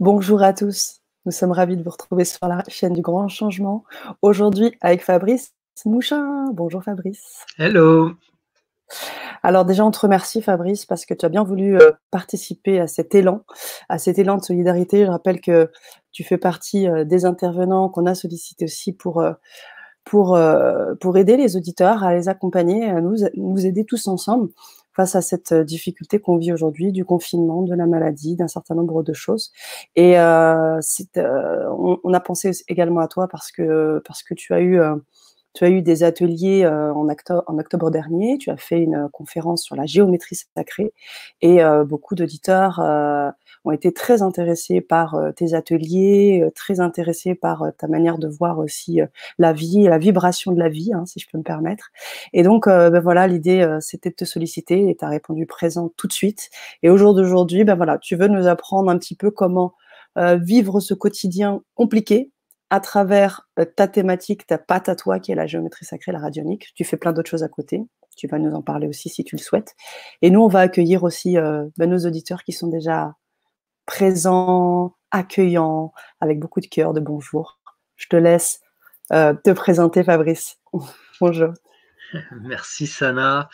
Bonjour à tous. Nous sommes ravis de vous retrouver sur la chaîne du Grand Changement. Aujourd'hui avec Fabrice Mouchin. Bonjour Fabrice. Hello. Alors déjà, on te remercie Fabrice parce que tu as bien voulu euh, participer à cet élan, à cet élan de solidarité. Je rappelle que tu fais partie euh, des intervenants qu'on a sollicités aussi pour, euh, pour, pour aider les auditeurs, à les accompagner, à nous, nous aider tous ensemble face à cette difficulté qu'on vit aujourd'hui, du confinement, de la maladie, d'un certain nombre de choses. Et euh, euh, on, on, a pensé également à toi parce que parce que tu as eu euh, tu as eu des ateliers euh, en, octobre, en, octobre, dernier, tu as fait une conférence sur la géométrie sacrée et euh, beaucoup d'auditeurs euh, ont été très intéressés par tes ateliers, très intéressés par ta manière de voir aussi la vie, la vibration de la vie, hein, si je peux me permettre. Et donc, ben voilà, l'idée, c'était de te solliciter et tu as répondu présent tout de suite. Et au jour d'aujourd'hui, ben voilà, tu veux nous apprendre un petit peu comment vivre ce quotidien compliqué à travers euh, ta thématique, ta patte à toi, qui est la géométrie sacrée, la radionique. Tu fais plein d'autres choses à côté. Tu vas nous en parler aussi si tu le souhaites. Et nous, on va accueillir aussi euh, ben, nos auditeurs qui sont déjà présents, accueillants, avec beaucoup de cœur, de bonjour. Je te laisse euh, te présenter, Fabrice. bonjour. Merci, Sana.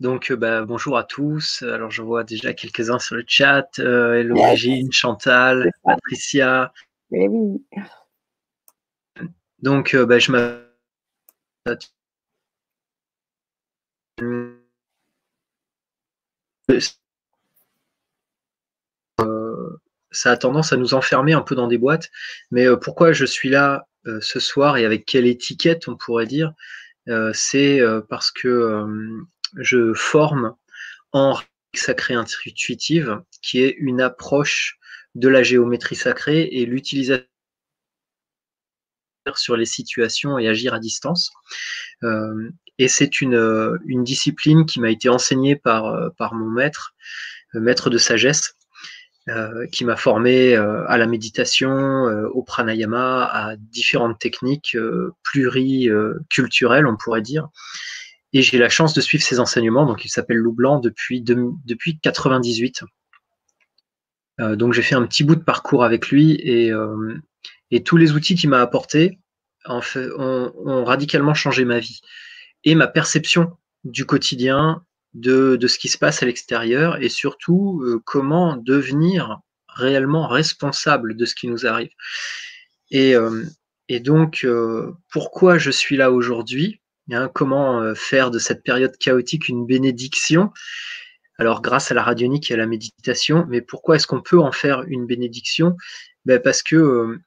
Donc, bah, bonjour à tous. Alors, je vois déjà quelques-uns sur le chat. Hello, Régine, Chantal, Patricia. Eh oui. Donc, euh, bah, je m'appelle. Euh, ça a tendance à nous enfermer un peu dans des boîtes. Mais euh, pourquoi je suis là ce soir et avec quelle étiquette on pourrait dire C'est parce que je forme en sacrée intuitive, qui est une approche de la géométrie sacrée et l'utilisation sur les situations et agir à distance. Euh, et c'est une, euh, une, discipline qui m'a été enseignée par, euh, par mon maître, maître de sagesse, qui m'a formé à la méditation, au pranayama, à différentes techniques pluriculturelles, on pourrait dire. Et j'ai la chance de suivre ses enseignements. Donc, il s'appelle Lou Blanc depuis, depuis 98. donc, j'ai fait un petit bout de parcours avec lui et, et tous les outils qu'il m'a apportés ont, radicalement changé ma vie et ma perception du quotidien, de, ce qui se passe à l'extérieur et surtout euh, comment devenir réellement responsable de ce qui nous arrive. Et, euh, donc, euh, pourquoi je suis là aujourd'hui hein, Comment faire de cette période chaotique une bénédiction? Alors grâce à la radionique et à la méditation, mais pourquoi est-ce qu'on peut en faire une bénédiction? Ben Parce que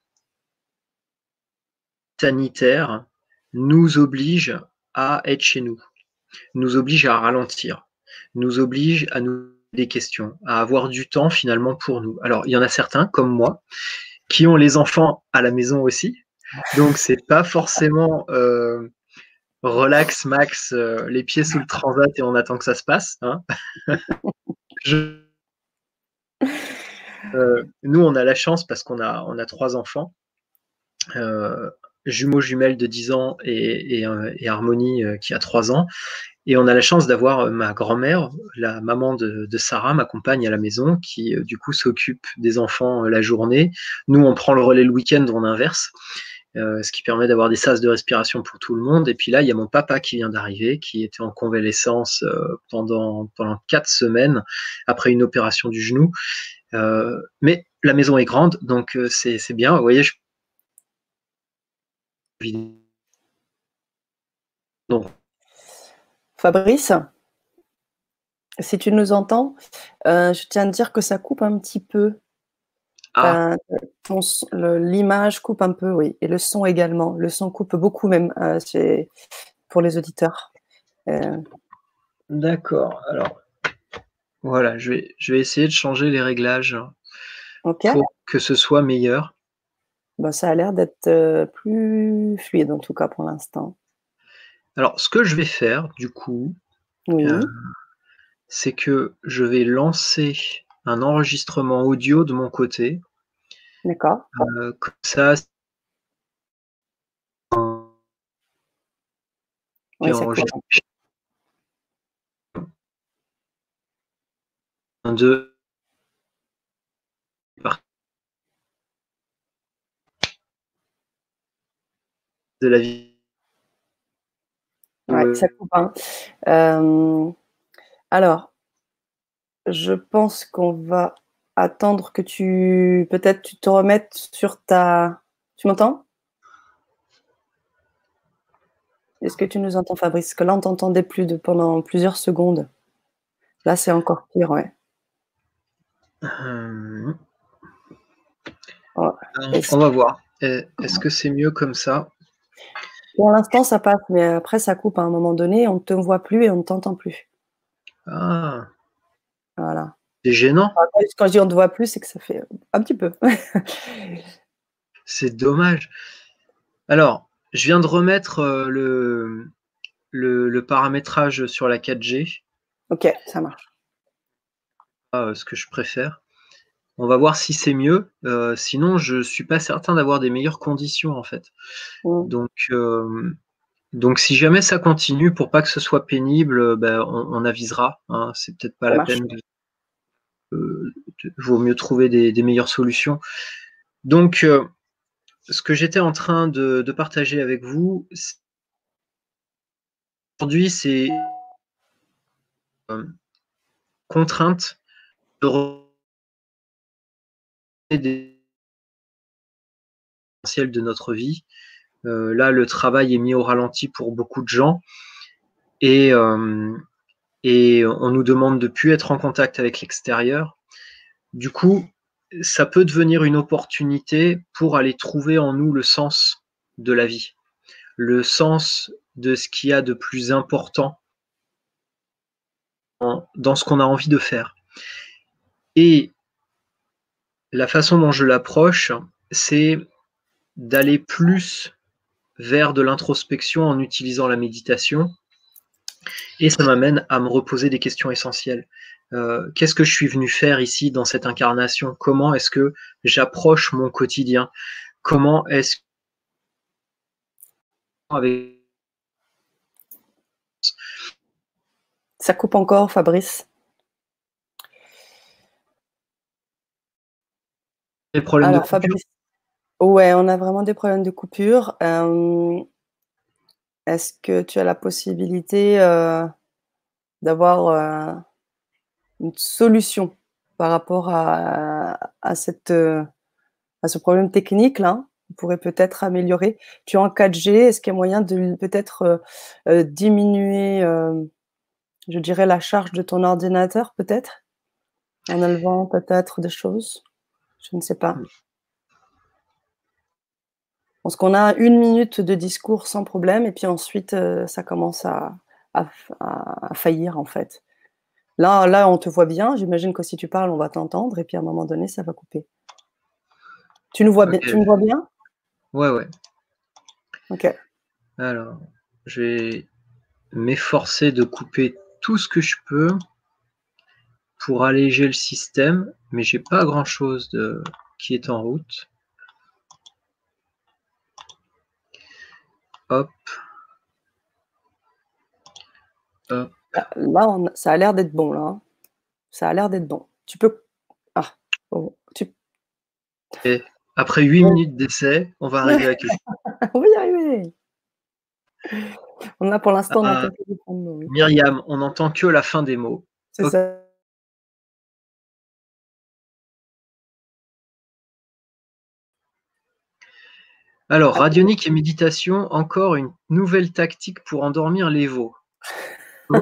nous oblige à être chez nous, nous oblige à ralentir, nous oblige à nous des questions, à avoir du temps finalement pour nous. Alors, il y en a certains, comme moi, qui ont les enfants à la maison aussi. Donc, c'est pas forcément euh, relax, max, euh, les pieds sous le transat et on attend que ça se passe. Hein. Euh, nous, on a la chance parce qu'on a, on a trois enfants jumeaux jumelles de 10 ans et, euh, Harmonie euh, qui a 3 ans. Et on a la chance d'avoir euh, ma grand-mère, la maman de, Sarah, ma compagne à la maison, qui du coup s'occupe des enfants la journée. Nous, on prend le relais le week-end, on inverse. ce qui permet d'avoir des sas de respiration pour tout le monde. Et puis là, il y a mon papa qui vient d'arriver, qui était en convalescence pendant, pendant quatre semaines après une opération du genou. mais la maison est grande, donc c'est bien. Vous voyez, je Fabrice, si tu nous entends, euh, je tiens à dire que ça coupe un petit peu. Ah. L'image coupe un peu, oui, et le son également. Le son coupe beaucoup même euh, pour les auditeurs. Euh. D'accord. Alors, voilà, je vais, je vais essayer de changer les réglages pour que ce soit meilleur. Bah, ça a l'air d'être euh, plus fluide, en tout cas pour l'instant. Alors, ce que je vais faire, du coup, euh, c'est que je vais lancer un enregistrement audio de mon côté. D'accord. Euh, comme ça, oui, un, deux, de la vie. Ouais, ça coupe. Hein. Euh, alors, je pense qu'on va attendre que tu peut-être tu te remettes sur ta. Tu m'entends? Est-ce que tu nous entends, Fabrice? Parce que là, on t'entendait plus de, pendant plusieurs secondes. Là, c'est encore pire, ouais. Euh, on va voir. Est-ce que c'est mieux comme ça? Pour l'instant, ça passe, mais après, ça coupe à un moment donné. On ne te voit plus et on ne t'entend plus. Ah. Voilà. C'est gênant. Quand je dis on ne te voit plus, c'est que ça fait un petit peu. c'est dommage. Alors, je viens de remettre euh, le, le, paramétrage sur la 4G. Ok, ça marche. Ah, ce que je préfère. On va voir si c'est mieux. Euh, sinon, je ne suis pas certain d'avoir des meilleures conditions en fait. Mm. Donc, euh, donc, si jamais ça continue, pour pas que ce soit pénible, ben, on, avisera. Hein. C'est peut-être pas la peine. De, vaut mieux trouver des, des meilleures solutions. Donc, ce que j'étais en train de, partager avec vous aujourd'hui, c'est euh, contrainte de des de notre vie. Euh, là, le travail est mis au ralenti pour beaucoup de gens et, euh, et on nous demande de plus être en contact avec l'extérieur. Du coup, ça peut devenir une opportunité pour aller trouver en nous le sens de la vie, le sens de ce qu'il y a de plus important dans ce qu'on a envie de faire. Et la façon dont je l'approche, c'est d'aller plus vers de l'introspection en utilisant la méditation. Et ça m'amène à me reposer des questions essentielles. Euh, qu'est-ce que je suis venu faire ici dans cette incarnation? Comment est-ce que j'approche mon quotidien? Comment est-ce avec Ça coupe encore, Fabrice? Des problèmes de coupure? Ouais, on a vraiment des problèmes de coupure. Euh, est-ce que tu as la possibilité euh, d'avoir une solution par rapport à, cette, euh, à ce problème technique là? On pourrait peut-être améliorer. Tu es en 4G, est-ce qu'il y a moyen de peut-être euh, euh, diminuer, je dirais, la charge de ton ordinateur, peut-être? En enlevant peut-être des choses? Je ne sais pas. Parce qu'on a une minute de discours sans problème, et puis ensuite, ça commence à, à, faillir, en fait. Là, là, on te voit bien. J'imagine que si tu parles, on va t'entendre. Et puis à un moment donné, ça va couper. Tu nous vois, bien, tu me vois bien? Ouais, ouais. Ok. Alors, je vais m'efforcer de couper tout ce que je peux pour alléger le système, mais j'ai pas grand chose de... qui est en route. Hop. Hop. Là, ça a l'air d'être bon, là. Hein. Ça a l'air d'être bon. Tu peux. Ah, oh, tu... Et après 8 minutes d'essai, on va arriver à quelque On va y arriver. On a pour l'instant. Ah, Myriam, on n'entend que la fin des mots. C'est ça. Alors, radionique et méditation, encore une nouvelle tactique pour endormir les veaux. Je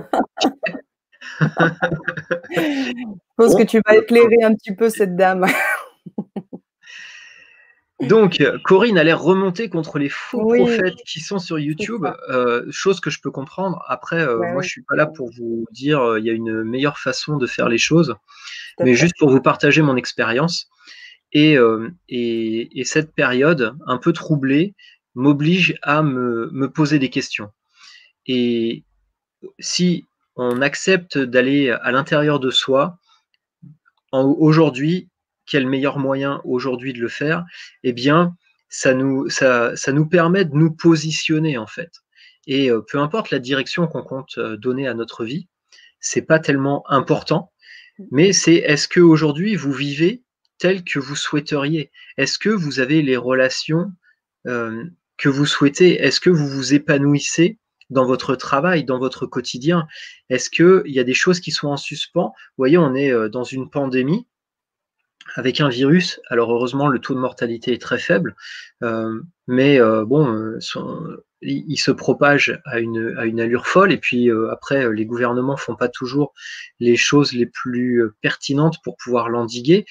pense que tu vas éclairer un petit peu cette dame. Donc, Corinne a l'air remontée contre les faux prophètes qui sont sur YouTube, euh, chose que je peux comprendre. Après, euh, moi, je ne suis pas là pour vous dire qu'il euh, il y a une meilleure façon de faire les choses, mais juste pour vous partager mon expérience. Et, et, cette période un peu troublée m'oblige à me, me, poser des questions. Et si on accepte d'aller à l'intérieur de soi, aujourd'hui, quel meilleur moyen aujourd'hui de le faire? Eh bien, ça nous, ça, nous permet de nous positionner en fait. Et euh, peu importe la direction qu'on compte euh, donner à notre vie, c'est pas tellement important, mais c'est est-ce que aujourd'hui vous vivez tel que vous souhaiteriez Est-ce que vous avez les relations euh, que vous souhaitez? Est-ce que vous vous épanouissez dans votre travail, dans votre quotidien? Est-ce qu'il y a des choses qui sont en suspens? Vous voyez, on est euh, dans une pandémie avec un virus. Alors heureusement, le taux de mortalité est très faible, euh, mais bon, il, se propage à une, à une allure folle. Et puis après, les gouvernements font pas toujours les choses les plus pertinentes pour pouvoir l'endiguer.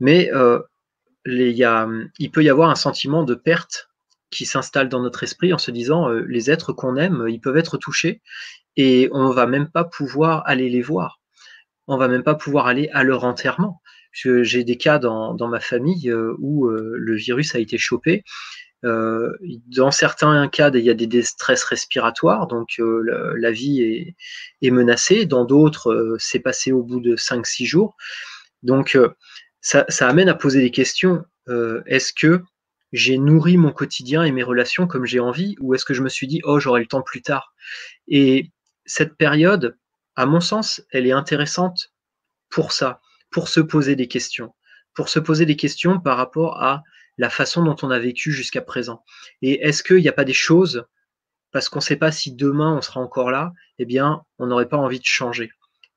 Mais a, il peut y avoir un sentiment de perte qui s'installe dans notre esprit en se disant euh, les êtres qu'on aime, ils peuvent être touchés et on va même pas pouvoir aller les voir. On va même pas pouvoir aller à leur enterrement. J'ai des cas dans, ma famille euh, où euh, le virus a été chopé. dans certains cas, il y a des stress respiratoires, donc la, vie est, est, menacée. Dans d'autres, c'est passé au bout de 5-6 jours. Donc, ça, amène à poser des questions. Est-ce que j'ai nourri mon quotidien et mes relations comme j'ai envie, ou est-ce que je me suis dit, oh, j'aurai le temps plus tard? Et cette période, à mon sens, elle est intéressante pour ça, pour se poser des questions, pour se poser des questions par rapport à la façon dont on a vécu jusqu'à présent. Et est-ce qu'il n'y a pas des choses, parce qu'on ne sait pas si demain on sera encore là, eh bien, on n'aurait pas envie de changer?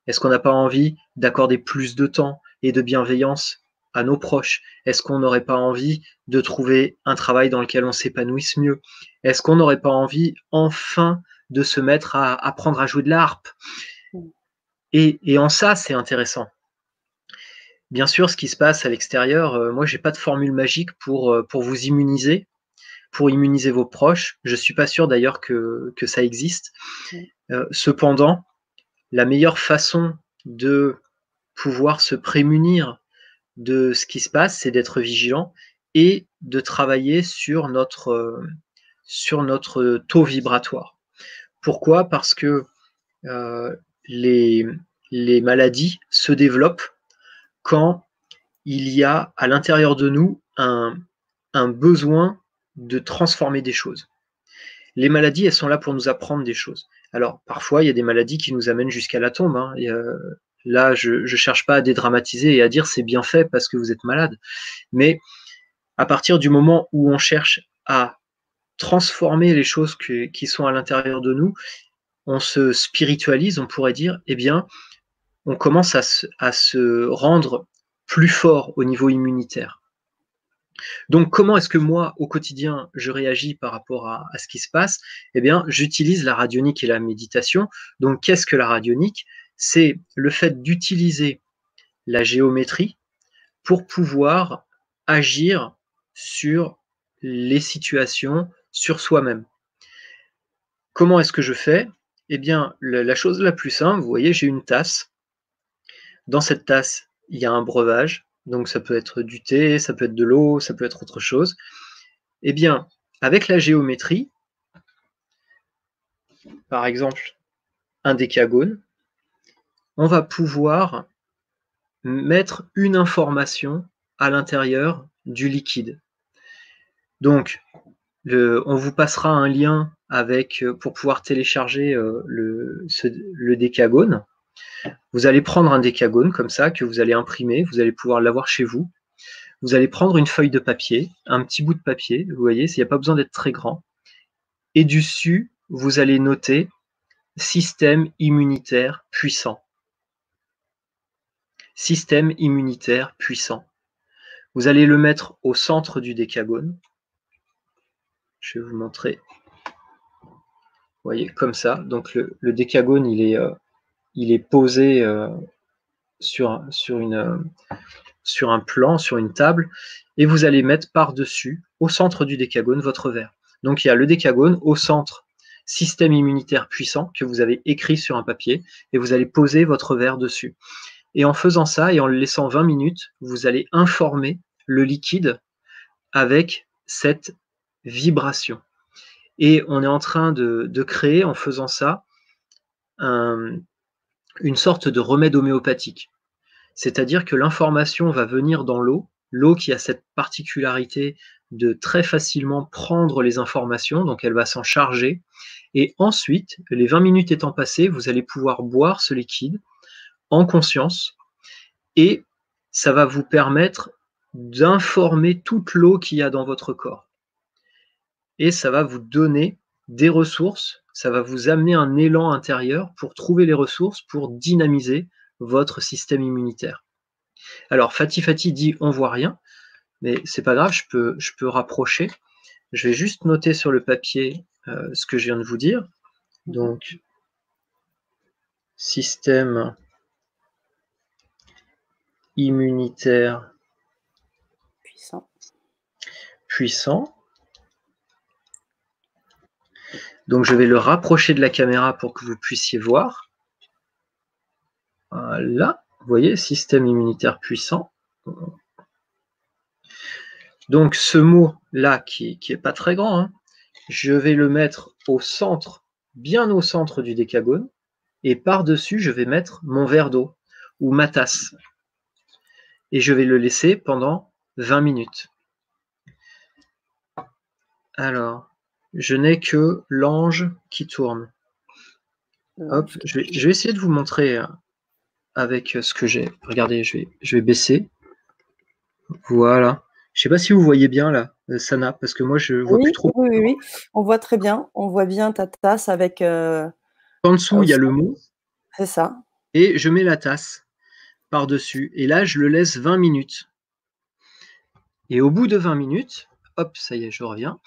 Est-ce qu'on n'a pas envie d'accorder plus de temps et de bienveillance à nos proches Est-ce qu'on n'aurait pas envie de trouver un travail dans lequel on s'épanouisse mieux? Est-ce qu'on n'aurait pas envie enfin de se mettre à apprendre à jouer de l'harpe? Et, et, en ça, c'est intéressant. Bien sûr, ce qui se passe à l'extérieur, euh, moi, j'ai pas de formule magique pour, euh, pour vous immuniser, pour immuniser vos proches. Je suis pas sûr d'ailleurs que, que ça existe. Euh, cependant, la meilleure façon de pouvoir se prémunir de ce qui se passe, c'est d'être vigilant et de travailler sur notre, euh, sur notre taux vibratoire. Pourquoi? Parce que euh, les, les maladies se développent quand il y a à l'intérieur de nous un, un, besoin de transformer des choses. Les maladies, elles sont là pour nous apprendre des choses. Alors, parfois, il y a des maladies qui nous amènent jusqu'à la tombe. Hein. Là, je ne cherche pas à dédramatiser et à dire c'est bien fait parce que vous êtes malade. Mais à partir du moment où on cherche à transformer les choses qui sont à l'intérieur de nous, on se spiritualise, on pourrait dire, eh bien, on commence à se, rendre plus fort au niveau immunitaire. Donc, comment est-ce que moi, au quotidien, je réagis par rapport à, à ce qui se passe? Eh bien, j'utilise la radionique et la méditation. Donc, qu'est-ce que la radionique? C'est le fait d'utiliser la géométrie pour pouvoir agir sur les situations, sur soi-même. Comment est-ce que je fais? Eh bien, la chose la plus simple, vous voyez, j'ai une tasse. Dans cette tasse, il y a un breuvage. Donc ça peut être du thé, ça peut être de l'eau, ça peut être autre chose. Eh bien, avec la géométrie, par exemple, un décagone, on va pouvoir mettre une information à l'intérieur du liquide. Donc, on vous passera un lien euh, pour pouvoir télécharger euh, le, le décagone. Vous allez prendre un décagone comme ça que vous allez imprimer, vous allez pouvoir l'avoir chez vous. Vous allez prendre une feuille de papier, un petit bout de papier, vous voyez, il n'y a pas besoin d'être très grand. Et dessus, vous allez noter système immunitaire puissant système immunitaire puissant. Vous allez le mettre au centre du décagone. Je vais vous montrer. Vous voyez, comme ça. Donc le, décagone, il est, euh, posé euh, euh, sur un plan, sur une table, et vous allez mettre par-dessus, au centre du décagone, votre verre. Donc il y a le décagone au centre, système immunitaire puissant, que vous avez écrit sur un papier, et vous allez poser votre verre dessus. Et en faisant ça et en le laissant 20 minutes, vous allez informer le liquide avec cette vibration. Et on est en train de, créer, en faisant ça, une sorte de remède homéopathique. C'est-à-dire que l'information va venir dans l'eau, l'eau qui a cette particularité de très facilement prendre les informations, donc elle va s'en charger. Et ensuite, les 20 minutes étant passées, vous allez pouvoir boire ce liquide en conscience et ça va vous permettre d'informer toute l'eau qu'il y a dans votre corps. et ça va vous donner des ressources, ça va vous amener un élan intérieur pour trouver les ressources pour dynamiser votre système immunitaire. Alors Fatih Fatih dit on voit rien, mais c'est pas grave, je peux, je peux rapprocher. Je vais juste noter sur le papier euh, ce que je viens de vous dire. Donc, système immunitaire puissant. puissant. Donc je vais le rapprocher de la caméra pour que vous puissiez voir. Voilà, vous voyez, système immunitaire puissant. Donc ce mot-là, qui n'est pas très grand, hein, je vais le mettre au centre, bien au centre du décagone, et par-dessus, je vais mettre mon verre d'eau ou ma tasse. Et je vais le laisser pendant 20 minutes. Alors, je n'ai que l'ange qui tourne. Hop, je vais, essayer de vous montrer euh, avec ce que j'ai. Regardez, je vais, je vais baisser. Voilà. Je ne sais pas si vous voyez bien là, euh, Sana, parce que moi je vois plus trop. Oui, oui, oui, on voit très bien. On voit bien ta tasse avec. Euh, en dessous, il y a le mot. C'est ça. Et je mets la tasse par-dessus. Et là, je le laisse 20 minutes. Et au bout de 20 minutes, hop, ça y est, je reviens.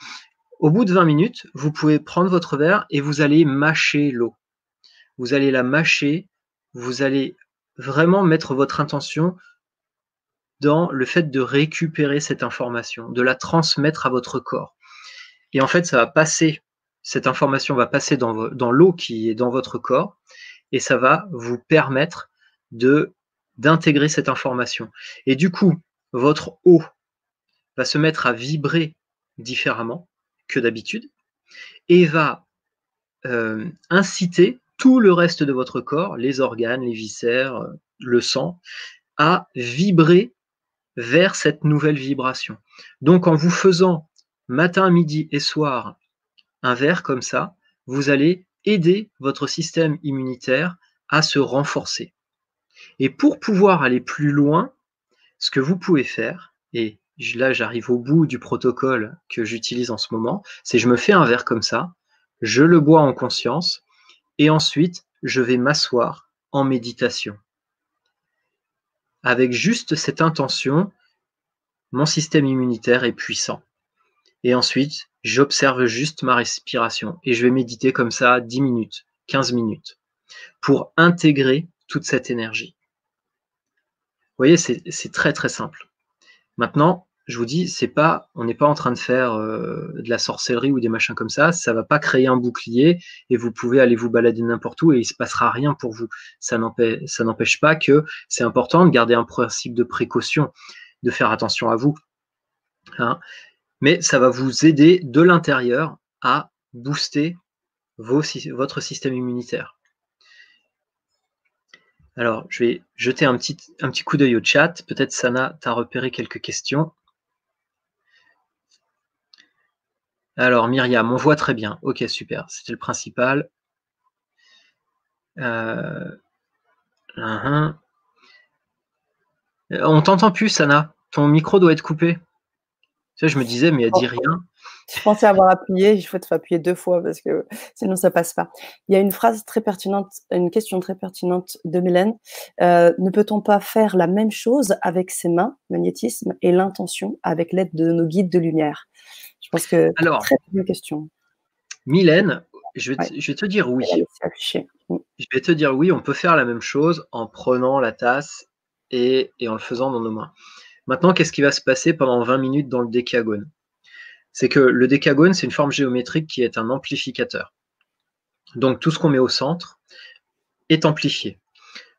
Au bout de 20 minutes, vous pouvez prendre votre verre et vous allez mâcher l'eau. Vous allez la mâcher, vous allez vraiment mettre votre intention dans le fait de récupérer cette information, de la transmettre à votre corps. Et en fait, ça va passer, cette information va passer dans, dans l'eau qui est dans votre corps et ça va vous permettre de d'intégrer cette information. Et du coup, votre eau va se mettre à vibrer différemment que d'habitude et va euh, inciter tout le reste de votre corps, les organes, les viscères, le sang, à vibrer vers cette nouvelle vibration. Donc en vous faisant matin, midi et soir un verre comme ça, vous allez aider votre système immunitaire à se renforcer. Et pour pouvoir aller plus loin, ce que vous pouvez faire, et là j'arrive au bout du protocole que j'utilise en ce moment, c'est je me fais un verre comme ça, je le bois en conscience, et ensuite je vais m'asseoir en méditation. Avec juste cette intention, mon système immunitaire est puissant. Et ensuite, j'observe juste ma respiration et je vais méditer comme ça 10 minutes, 15 minutes, pour intégrer toute cette énergie. Vous voyez, c'est très très simple. Maintenant, je vous dis, c'est pas, on n'est pas en train de faire euh, de la sorcellerie ou des machins comme ça. Ça va pas créer un bouclier et vous pouvez aller vous balader n'importe où et il se passera rien pour vous. Ça n'empêche pas que c'est important de garder un principe de précaution, de faire attention à vous. Hein. Mais ça va vous aider de l'intérieur à booster votre système immunitaire. Alors, je vais jeter un petit, coup d'œil au chat. Peut-être Sana t'a repéré quelques questions. Alors, Myriam, on voit très bien. Ok, super. C'était le principal. Euh, uh-huh. On t'entend plus, Sana. Ton micro doit être coupé. Tu je me disais, mais elle dit rien. Je pensais avoir appuyé, il faut te appuyer deux fois parce que sinon ça passe pas. Il y a une phrase très pertinente, une question très pertinente de Mélène. Euh, ne peut-on pas faire la même chose avec ses mains, magnétisme, et l'intention avec l'aide de nos guides de lumière? Je pense que Alors, très bonne question. Mylène, je vais, te, dire oui. Mm. Je vais te dire oui, on peut faire la même chose en prenant la tasse et, en le faisant dans nos mains. Maintenant, qu'est-ce qui va se passer pendant 20 minutes dans le décagone? C'est que le décagone, c'est une forme géométrique qui est un amplificateur. Donc tout ce qu'on met au centre est amplifié.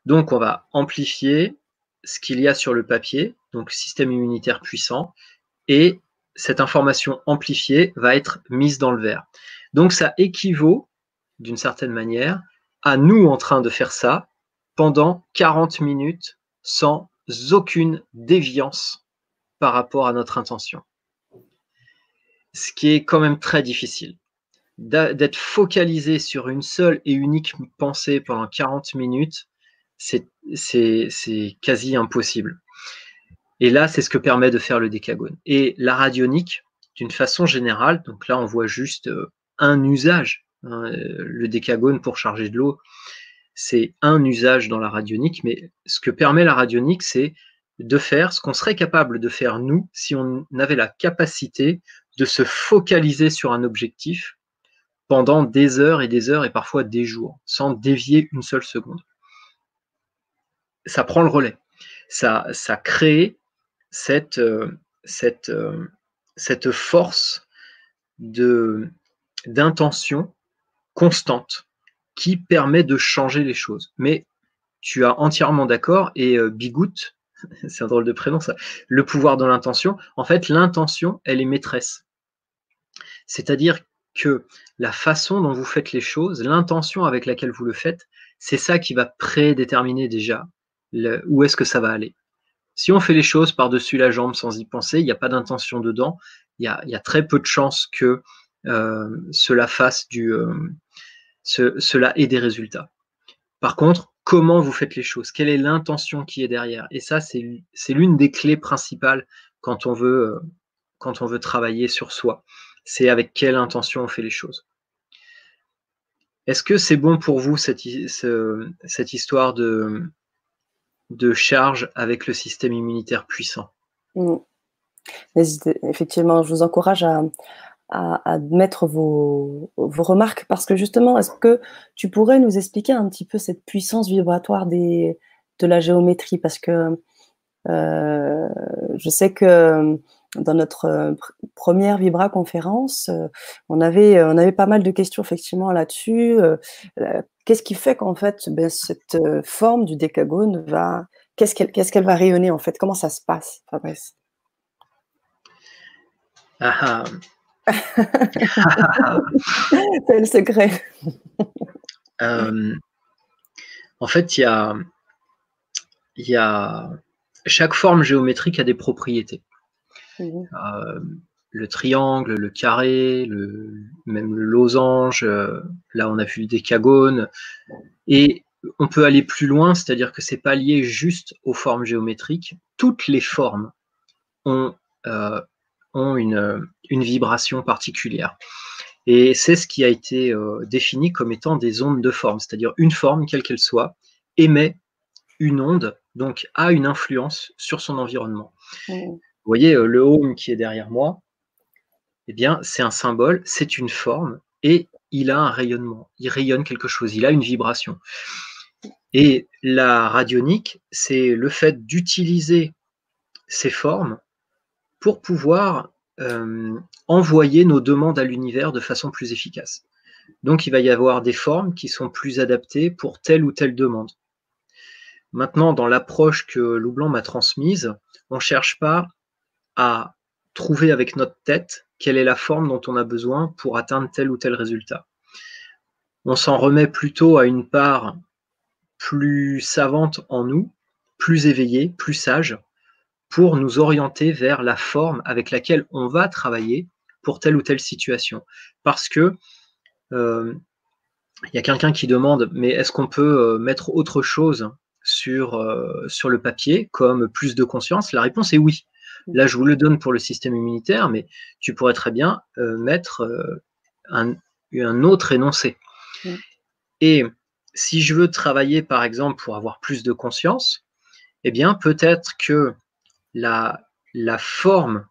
Donc on va amplifier ce qu'il y a sur le papier, donc système immunitaire puissant, et cette information amplifiée va être mise dans le verre. Donc ça équivaut, d'une certaine manière, à nous en train de faire ça pendant 40 minutes sans aucune déviance par rapport à notre intention. Ce qui est quand même très difficile. D'être focalisé sur une seule et unique pensée pendant 40 minutes, c'est quasi impossible. Et là, c'est ce que permet de faire le décagone. Et la radionique, d'une façon générale, donc là on voit juste euh, un usage, hein, le décagone pour charger de l'eau, c'est un usage dans la radionique, mais ce que permet la radionique, c'est de faire ce qu'on serait capable de faire nous si on avait la capacité de se focaliser sur un objectif pendant des heures et des heures et parfois des jours, sans dévier une seule seconde. Ça prend le relais. Ça, crée cette, euh, euh, force d'intention constante qui permet de changer les choses. Mais tu as entièrement d'accord, et euh, Bigout, c'est un drôle de prénom ça, le pouvoir de l'intention, en fait, l'intention, elle est maîtresse. C'est-à-dire que la façon dont vous faites les choses, l'intention avec laquelle vous le faites, c'est ça qui va prédéterminer déjà où est-ce que ça va aller. Si on fait les choses par-dessus la jambe sans y penser, il n'y a pas d'intention dedans, il y, a, très peu de chances que euh, cela fasse du, euh, cela ait des résultats. Par contre, comment vous faites les choses? Quelle est l'intention qui est derrière? Et ça, c'est l'une des clés principales quand on veut, euh, quand on veut travailler sur soi c'est avec quelle intention on fait les choses. Est-ce que c'est bon pour vous cette, histoire de, de charge avec le système immunitaire puissant? Mmh. Effectivement, je vous encourage à, à, mettre vos, vos, remarques parce que justement, est-ce que tu pourrais nous expliquer un petit peu cette puissance vibratoire de la géométrie? Parce que euh, je sais que dans notre euh, première Vibra conférence, euh, on avait, euh, on avait pas mal de questions effectivement là-dessus. Qu'est-ce qui fait qu'en fait, ben, cette forme du décagone va, qu'est-ce qu'elle, qu'est-ce qu'elle va rayonner en fait? Comment ça se passe, Fabrice? Ah, ah. C'est le secret. en fait, il y a, il y a chaque forme géométrique a des propriétés. Euh, le triangle, le carré, le, même le losange, euh, là on a vu le décagone. Et on peut aller plus loin, c'est-à-dire que c'est pas lié juste aux formes géométriques. Toutes les formes ont, euh, ont une, une, vibration particulière. Et c'est ce qui a été défini comme étant des ondes de forme, c'est-à-dire une forme, quelle qu'elle soit, émet une onde, donc a une influence sur son environnement. Vous voyez, euh, le home qui est derrière moi, eh bien, c'est un symbole, c'est une forme, et il a un rayonnement. Il rayonne quelque chose, il a une vibration. Et la radionique, c'est le fait d'utiliser ces formes pour pouvoir euh, envoyer nos demandes à l'univers de façon plus efficace. Donc il va y avoir des formes qui sont plus adaptées pour telle ou telle demande. Maintenant, dans l'approche que Loublanc m'a transmise, on ne cherche pas à trouver avec notre tête quelle est la forme dont on a besoin pour atteindre tel ou tel résultat. On s'en remet plutôt à une part plus savante en nous, plus éveillée, plus sage, pour nous orienter vers la forme avec laquelle on va travailler pour telle ou telle situation. Parce que euh, il y a quelqu'un qui demande, mais est-ce qu'on peut euh, mettre autre chose sur, euh, sur le papier, comme plus de conscience? La réponse est oui. Là, je vous le donne pour le système immunitaire, mais tu pourrais très bien euh, mettre euh, un, autre énoncé. Et si je veux travailler, par exemple, pour avoir plus de conscience, eh bien, peut-être que la, forme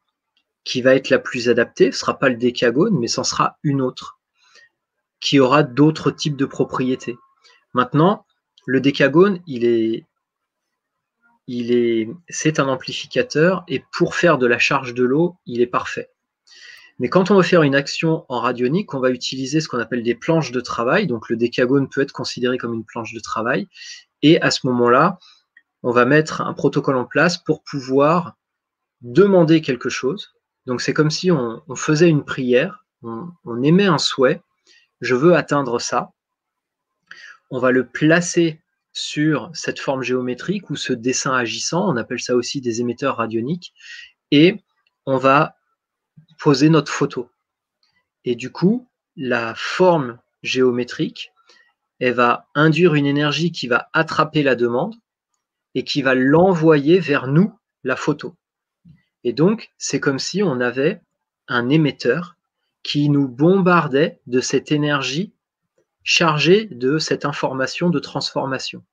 qui va être la plus adaptée ne sera pas le décagone, mais ce sera une autre, qui aura d'autres types de propriétés. Maintenant, le décagone, il est, il est, c'est un amplificateur et pour faire de la charge de l'eau, il est parfait. Mais quand on veut faire une action en radionique, on va utiliser ce qu'on appelle des planches de travail. Donc le décagone peut être considéré comme une planche de travail. Et à ce moment-là, on va mettre un protocole en place pour pouvoir demander quelque chose. Donc c'est comme si on, faisait une prière, on, on émet un souhait, je veux atteindre ça. On va le placer sur cette forme géométrique ou ce dessin agissant, on appelle ça aussi des émetteurs radioniques, et on va poser notre photo. Et du coup, la forme géométrique, elle va induire une énergie qui va attraper la demande et qui va l'envoyer vers nous, la photo. Et donc, c'est comme si on avait un émetteur qui nous bombardait de cette énergie chargée de cette information de transformation.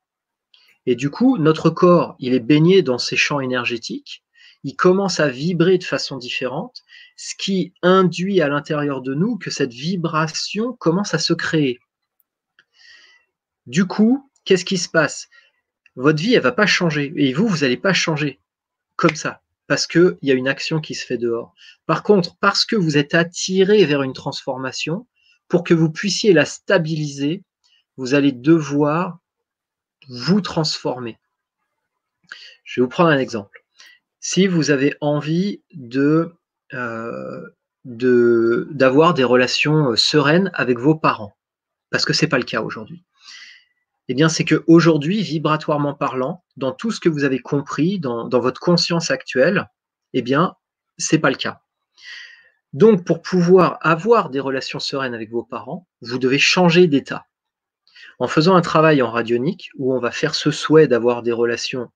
Et du coup, notre corps, il est baigné dans ces champs énergétiques, il commence à vibrer de façon différente, ce qui induit à l'intérieur de nous que cette vibration commence à se créer. Du coup, qu'est-ce qui se passe? Votre vie, elle va pas changer. Et vous, vous n'allez pas changer comme ça, parce qu'il y a une action qui se fait dehors. Par contre, parce que vous êtes attiré vers une transformation, pour que vous puissiez la stabiliser, vous allez devoir vous transformer. Je vais vous prendre un exemple. Si vous avez envie de euh, d'avoir des relations euh, sereines avec vos parents, parce que ce n'est pas le cas aujourd'hui. Eh bien, c'est qu'aujourd'hui, vibratoirement parlant, dans tout ce que vous avez compris, dans, votre conscience actuelle, eh bien, c'est pas le cas. Donc, pour pouvoir avoir des relations sereines avec vos parents, vous devez changer d'état. En faisant un travail en radionique, où on va faire ce souhait d'avoir des relations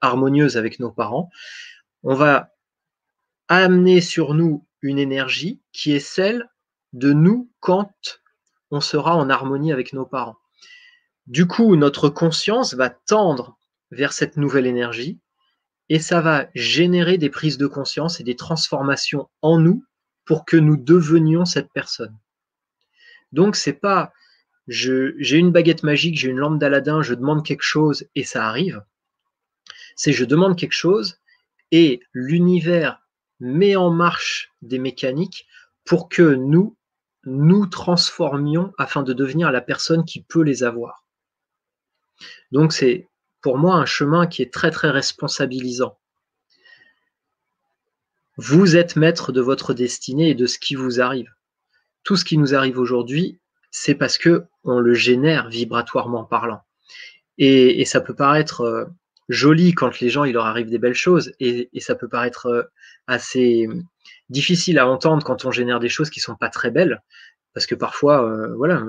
harmonieuses avec nos parents, on va amener sur nous une énergie qui est celle de nous quand on sera en harmonie avec nos parents. Du coup, notre conscience va tendre vers cette nouvelle énergie et ça va générer des prises de conscience et des transformations en nous pour que nous devenions cette personne. Donc, c'est pas j'ai une baguette magique, j'ai une lampe d'Aladin, je demande quelque chose et ça arrive. C'est je demande quelque chose et l'univers met en marche des mécaniques pour que nous nous transformions afin de devenir la personne qui peut les avoir. Donc c'est pour moi un chemin qui est très très responsabilisant. Vous êtes maître de votre destinée et de ce qui vous arrive. Tout ce qui nous arrive aujourd'hui, c'est parce que on le génère vibratoirement parlant. Et, ça peut paraître euh, joli quand les gens il leur arrive des belles choses, et, ça peut paraître euh, assez difficile à entendre quand on génère des choses qui sont pas très belles. Parce que parfois, euh, voilà,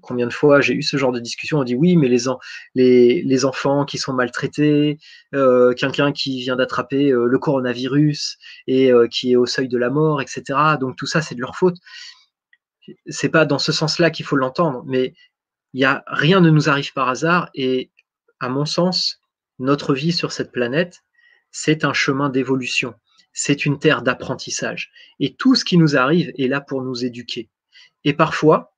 combien de fois j'ai eu ce genre de discussion, on dit oui, mais les, les, enfants qui sont maltraités, quelqu'un qui vient d'attraper le coronavirus et qui est au seuil de la mort, etc. Donc tout ça, c'est de leur faute c'est pas dans ce sens-là qu'il faut l'entendre, mais y a rien ne nous arrive par hasard et à mon sens, notre vie sur cette planète, c'est un chemin d'évolution, c'est une terre d'apprentissage et tout ce qui nous arrive est là pour nous éduquer. Et parfois,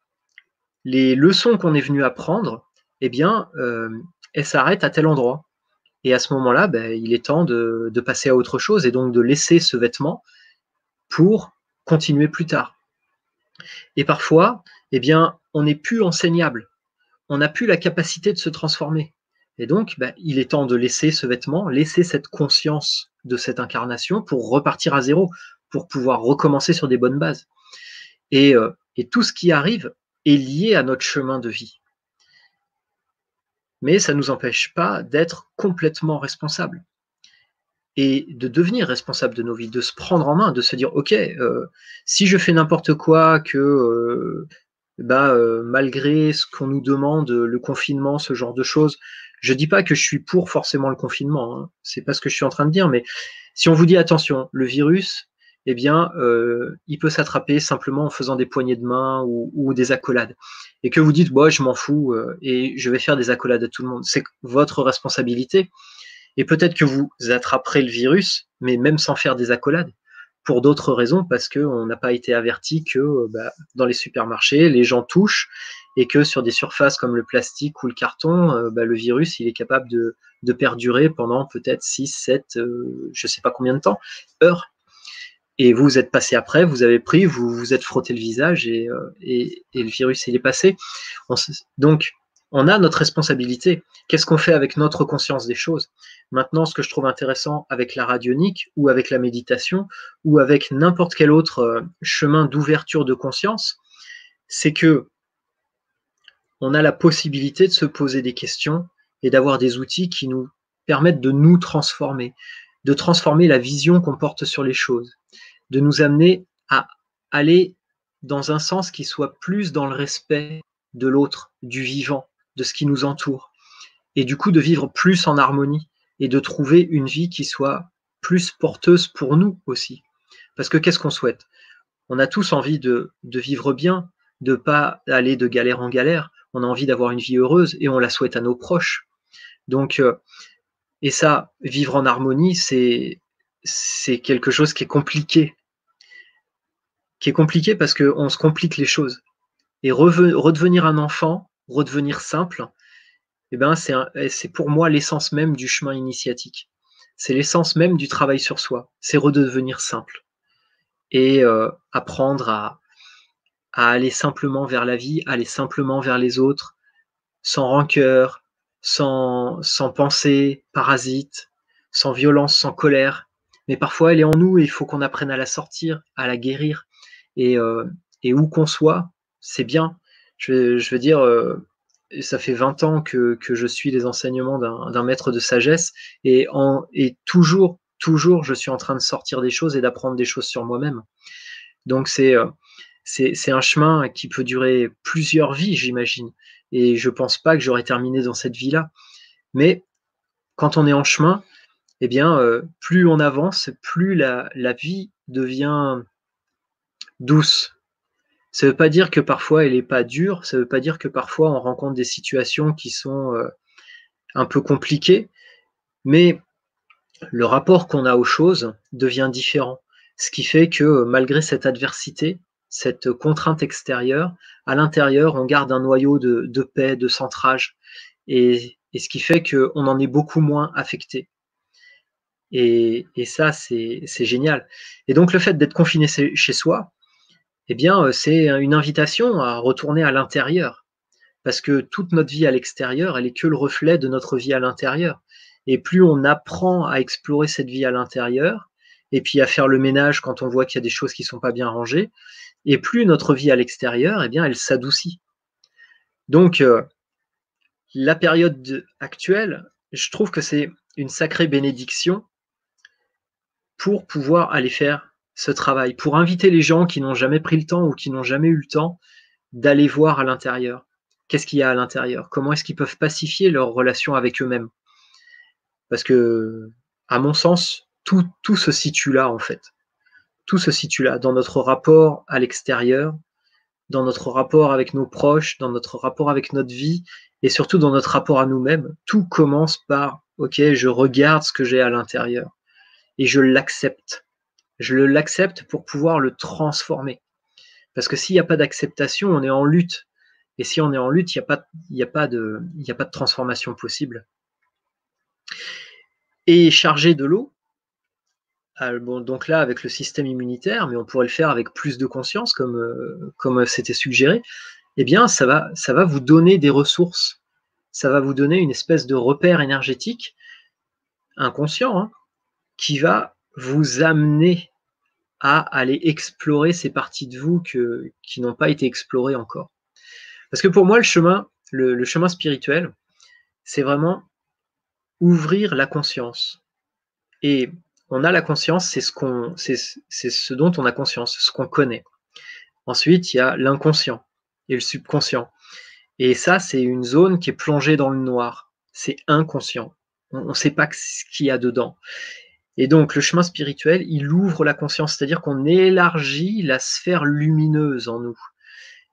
les leçons qu'on est venu apprendre, eh bien, euh, elles s'arrêtent à tel endroit. Et à ce moment-là, ben, il est temps de passer à autre chose et donc de laisser ce vêtement pour continuer plus tard. Et parfois, eh bien, on n'est plus enseignable. On n'a plus la capacité de se transformer. Et donc, bah, il est temps de laisser ce vêtement, laisser cette conscience de cette incarnation pour repartir à zéro, pour pouvoir recommencer sur des bonnes bases. Et, euh, et tout ce qui arrive est lié à notre chemin de vie. Mais ça ne nous empêche pas d'être complètement responsable et de devenir responsable de nos vies, de se prendre en main, de se dire ok, euh, si je fais n'importe quoi, que euh, bah, euh, malgré ce qu'on nous demande, le confinement, ce genre de choses, je dis pas que je suis pour forcément le confinement, hein, c'est pas ce que je suis en train de dire, mais si on vous dit attention, le virus, eh bien, il peut s'attraper simplement en faisant des poignées de main ou, des accolades, et que vous dites, bon, je m'en fous et je vais faire des accolades à tout le monde, c'est votre responsabilité. Et peut-être que vous attraperez le virus, mais même sans faire des accolades, pour d'autres raisons, parce qu'on n'a pas été averti que euh, bah, dans les supermarchés, les gens touchent et que sur des surfaces comme le plastique ou le carton, euh, bah, le virus, il est capable de, perdurer pendant peut-être 6, 7, euh, je ne sais pas combien de temps, heures. Et vous, êtes passé après, vous avez pris, vous vous êtes frotté le visage et, et, le virus, il est passé. donc, on a notre responsabilité. Qu'est-ce qu'on fait avec notre conscience des choses? Maintenant, ce que je trouve intéressant avec la radionique ou avec la méditation ou avec n'importe quel autre euh, chemin d'ouverture de conscience, c'est que on a la possibilité de se poser des questions et d'avoir des outils qui nous permettent de nous transformer, de transformer la vision qu'on porte sur les choses, de nous amener à aller dans un sens qui soit plus dans le respect de l'autre, du vivant, de ce qui nous entoure, et du coup de vivre plus en harmonie et de trouver une vie qui soit plus porteuse pour nous aussi. Parce que qu'est-ce qu'on souhaite? On a tous envie de, vivre bien, de pas aller de galère en galère. On a envie d'avoir une vie heureuse et on la souhaite à nos proches. Donc, euh, et ça, vivre en harmonie, c'est c'est quelque chose qui est compliqué, qui est compliqué parce qu'on se complique les choses. Et redevenir un enfant, redevenir simple, eh ben c'est pour moi l'essence même du chemin initiatique. C'est l'essence même du travail sur soi. C'est redevenir simple et euh, apprendre à, aller simplement vers la vie, aller simplement vers les autres, sans rancœur, sans pensée parasite, sans violence, sans colère. Mais parfois, elle est en nous et il faut qu'on apprenne à la sortir, à la guérir. Et, euh, où qu'on soit, c'est bien. Je, veux dire, euh, ça fait 20 ans que, je suis les enseignements d'un maître de sagesse et, en, et toujours, toujours, je suis en train de sortir des choses et d'apprendre des choses sur moi-même. Donc euh, c'est c'est un chemin qui peut durer plusieurs vies, j'imagine. Et je pense pas que j'aurais terminé dans cette vie-là. Mais quand on est en chemin, eh bien, euh, plus on avance, plus la, vie devient douce. Ça ne veut pas dire que parfois elle n'est pas dure, ça ne veut pas dire que parfois on rencontre des situations qui sont euh, un peu compliquées, mais le rapport qu'on a aux choses devient différent. Ce qui fait que malgré cette adversité, cette contrainte extérieure, à l'intérieur, on garde un noyau de, paix, de centrage, et, ce qui fait qu'on en est beaucoup moins affecté. Et, ça, c'est génial. Et donc le fait d'être confiné chez soi, eh bien, euh, c'est une invitation à retourner à l'intérieur. Parce que toute notre vie à l'extérieur, elle est que le reflet de notre vie à l'intérieur. Et plus on apprend à explorer cette vie à l'intérieur, et puis à faire le ménage quand on voit qu'il y a des choses qui ne sont pas bien rangées, et plus notre vie à l'extérieur, eh bien, elle s'adoucit. Donc, euh, la période actuelle, je trouve que c'est une sacrée bénédiction pour pouvoir aller faire ce travail, pour inviter les gens qui n'ont jamais pris le temps ou qui n'ont jamais eu le temps d'aller voir à l'intérieur. Qu'est-ce qu'il y a à l'intérieur? Comment est-ce qu'ils peuvent pacifier leur relation avec eux-mêmes? Parce que, à mon sens, tout, tout se situe là, en fait. Tout se situe là, dans notre rapport à l'extérieur, dans notre rapport avec nos proches, dans notre rapport avec notre vie, et surtout dans notre rapport à nous-mêmes. Tout commence par, OK, je regarde ce que j'ai à l'intérieur, et je l'accepte. Je l'accepte pour pouvoir le transformer. Parce que s'il n'y a pas d'acceptation, on est en lutte. Et si on est en lutte, il n'y a, pas, de, transformation possible et chargé de l'eau. Ah, donc là, avec le système immunitaire, mais on pourrait le faire avec plus de conscience, comme, euh, comme c'était suggéré, eh bien, ça va, ça va vous donner des ressources. Ça va vous donner une espèce de repère énergétique inconscient hein, qui va vous amener à aller explorer ces parties de vous qui n'ont pas été explorées encore. Parce que pour moi, le chemin, le chemin spirituel, c'est vraiment ouvrir la conscience. Et on a la conscience, c'est ce, qu'on, c'est, ce dont on a conscience, ce qu'on connaît. Ensuite, il y a l'inconscient et le subconscient. Et ça, c'est une zone qui est plongée dans le noir. C'est inconscient. On ne sait pas ce qu'il y a dedans. Et donc, le chemin spirituel, il ouvre la conscience, c'est-à-dire qu'on élargit la sphère lumineuse en nous.